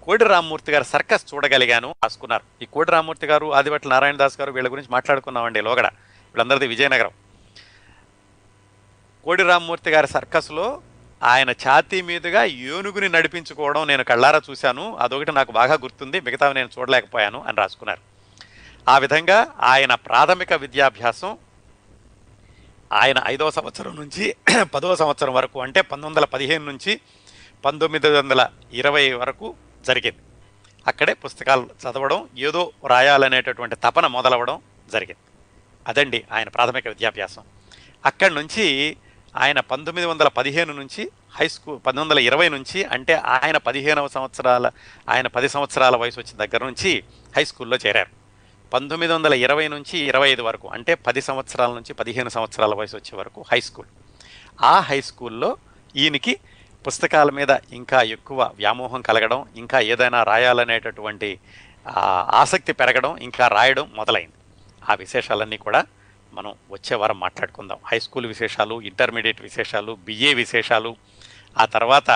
కోడి రామ్మూర్తి గారి సర్కస్ చూడగలిగాను రాసుకున్నారు. ఈ కోడి రామ్మూర్తి గారు నారాయణ దాస్ గారు వీళ్ళ గురించి మాట్లాడుకున్నామండి లోగడ. వీళ్ళందరిది విజయనగరం. కోడి రామ్మూర్తి గారి సర్కస్లో ఆయన ఛాతీ మీదుగా ఏనుగుని నడిపించుకోవడం నేను కళ్ళారా చూశాను. అదొకటి నాకు బాగా గుర్తుంది. మిగతావి నేను చూడలేకపోయాను అని రాసుకున్నారు. ఆ విధంగా ఆయన ప్రాథమిక విద్యాభ్యాసం ఆయన ఐదవ సంవత్సరం నుంచి <clears throat> పదవ సంవత్సరం వరకు అంటే పంతొమ్మిది వందల పదిహేను నుంచి పంతొమ్మిది వందల ఇరవై వరకు జరిగింది. అక్కడే పుస్తకాలు చదవడం ఏదో రాయాలనేటటువంటి తపన మొదలవడం జరిగింది. అదండి ఆయన ప్రాథమిక విద్యాభ్యాసం. అక్కడి నుంచి ఆయన పంతొమ్మిది వందల పదిహేను నుంచి హై స్కూల్ పంతొమ్మిది వందల ఇరవై నుంచి అంటే ఆయన పదిహేనవ సంవత్సరాల ఆయన పది సంవత్సరాల వయసు వచ్చిన దగ్గర నుంచి హై స్కూల్లో చేరారు. పంతొమ్మిది వందల ఇరవై నుంచి ఇరవై ఐదు వరకు అంటే పది సంవత్సరాల నుంచి పదిహేను సంవత్సరాల వయసు వచ్చే వరకు హై స్కూల్. ఆ హై స్కూల్లో ఈయనకి పుస్తకాల మీద ఇంకా ఎక్కువ వ్యామోహం కలగడం ఇంకా ఏదైనా రాయాలనేటటువంటి ఆసక్తి పెరగడం ఇంకా రాయడం మొదలైంది. ఆ విశేషాలన్నీ కూడా మనం వచ్చే వారం మాట్లాడుకుందాం. హై స్కూల్ విశేషాలు ఇంటర్మీడియట్ విశేషాలు బిఏ విశేషాలు ఆ తర్వాత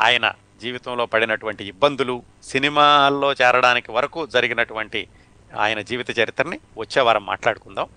ఆయన జీవితంలో పడినటువంటి ఇబ్బందులు సినిమాల్లో చేరడానికి వరకు జరిగినటువంటి ఆయన జీవిత చరిత్రని వచ్చే వారం మాట్లాడుకుందాం.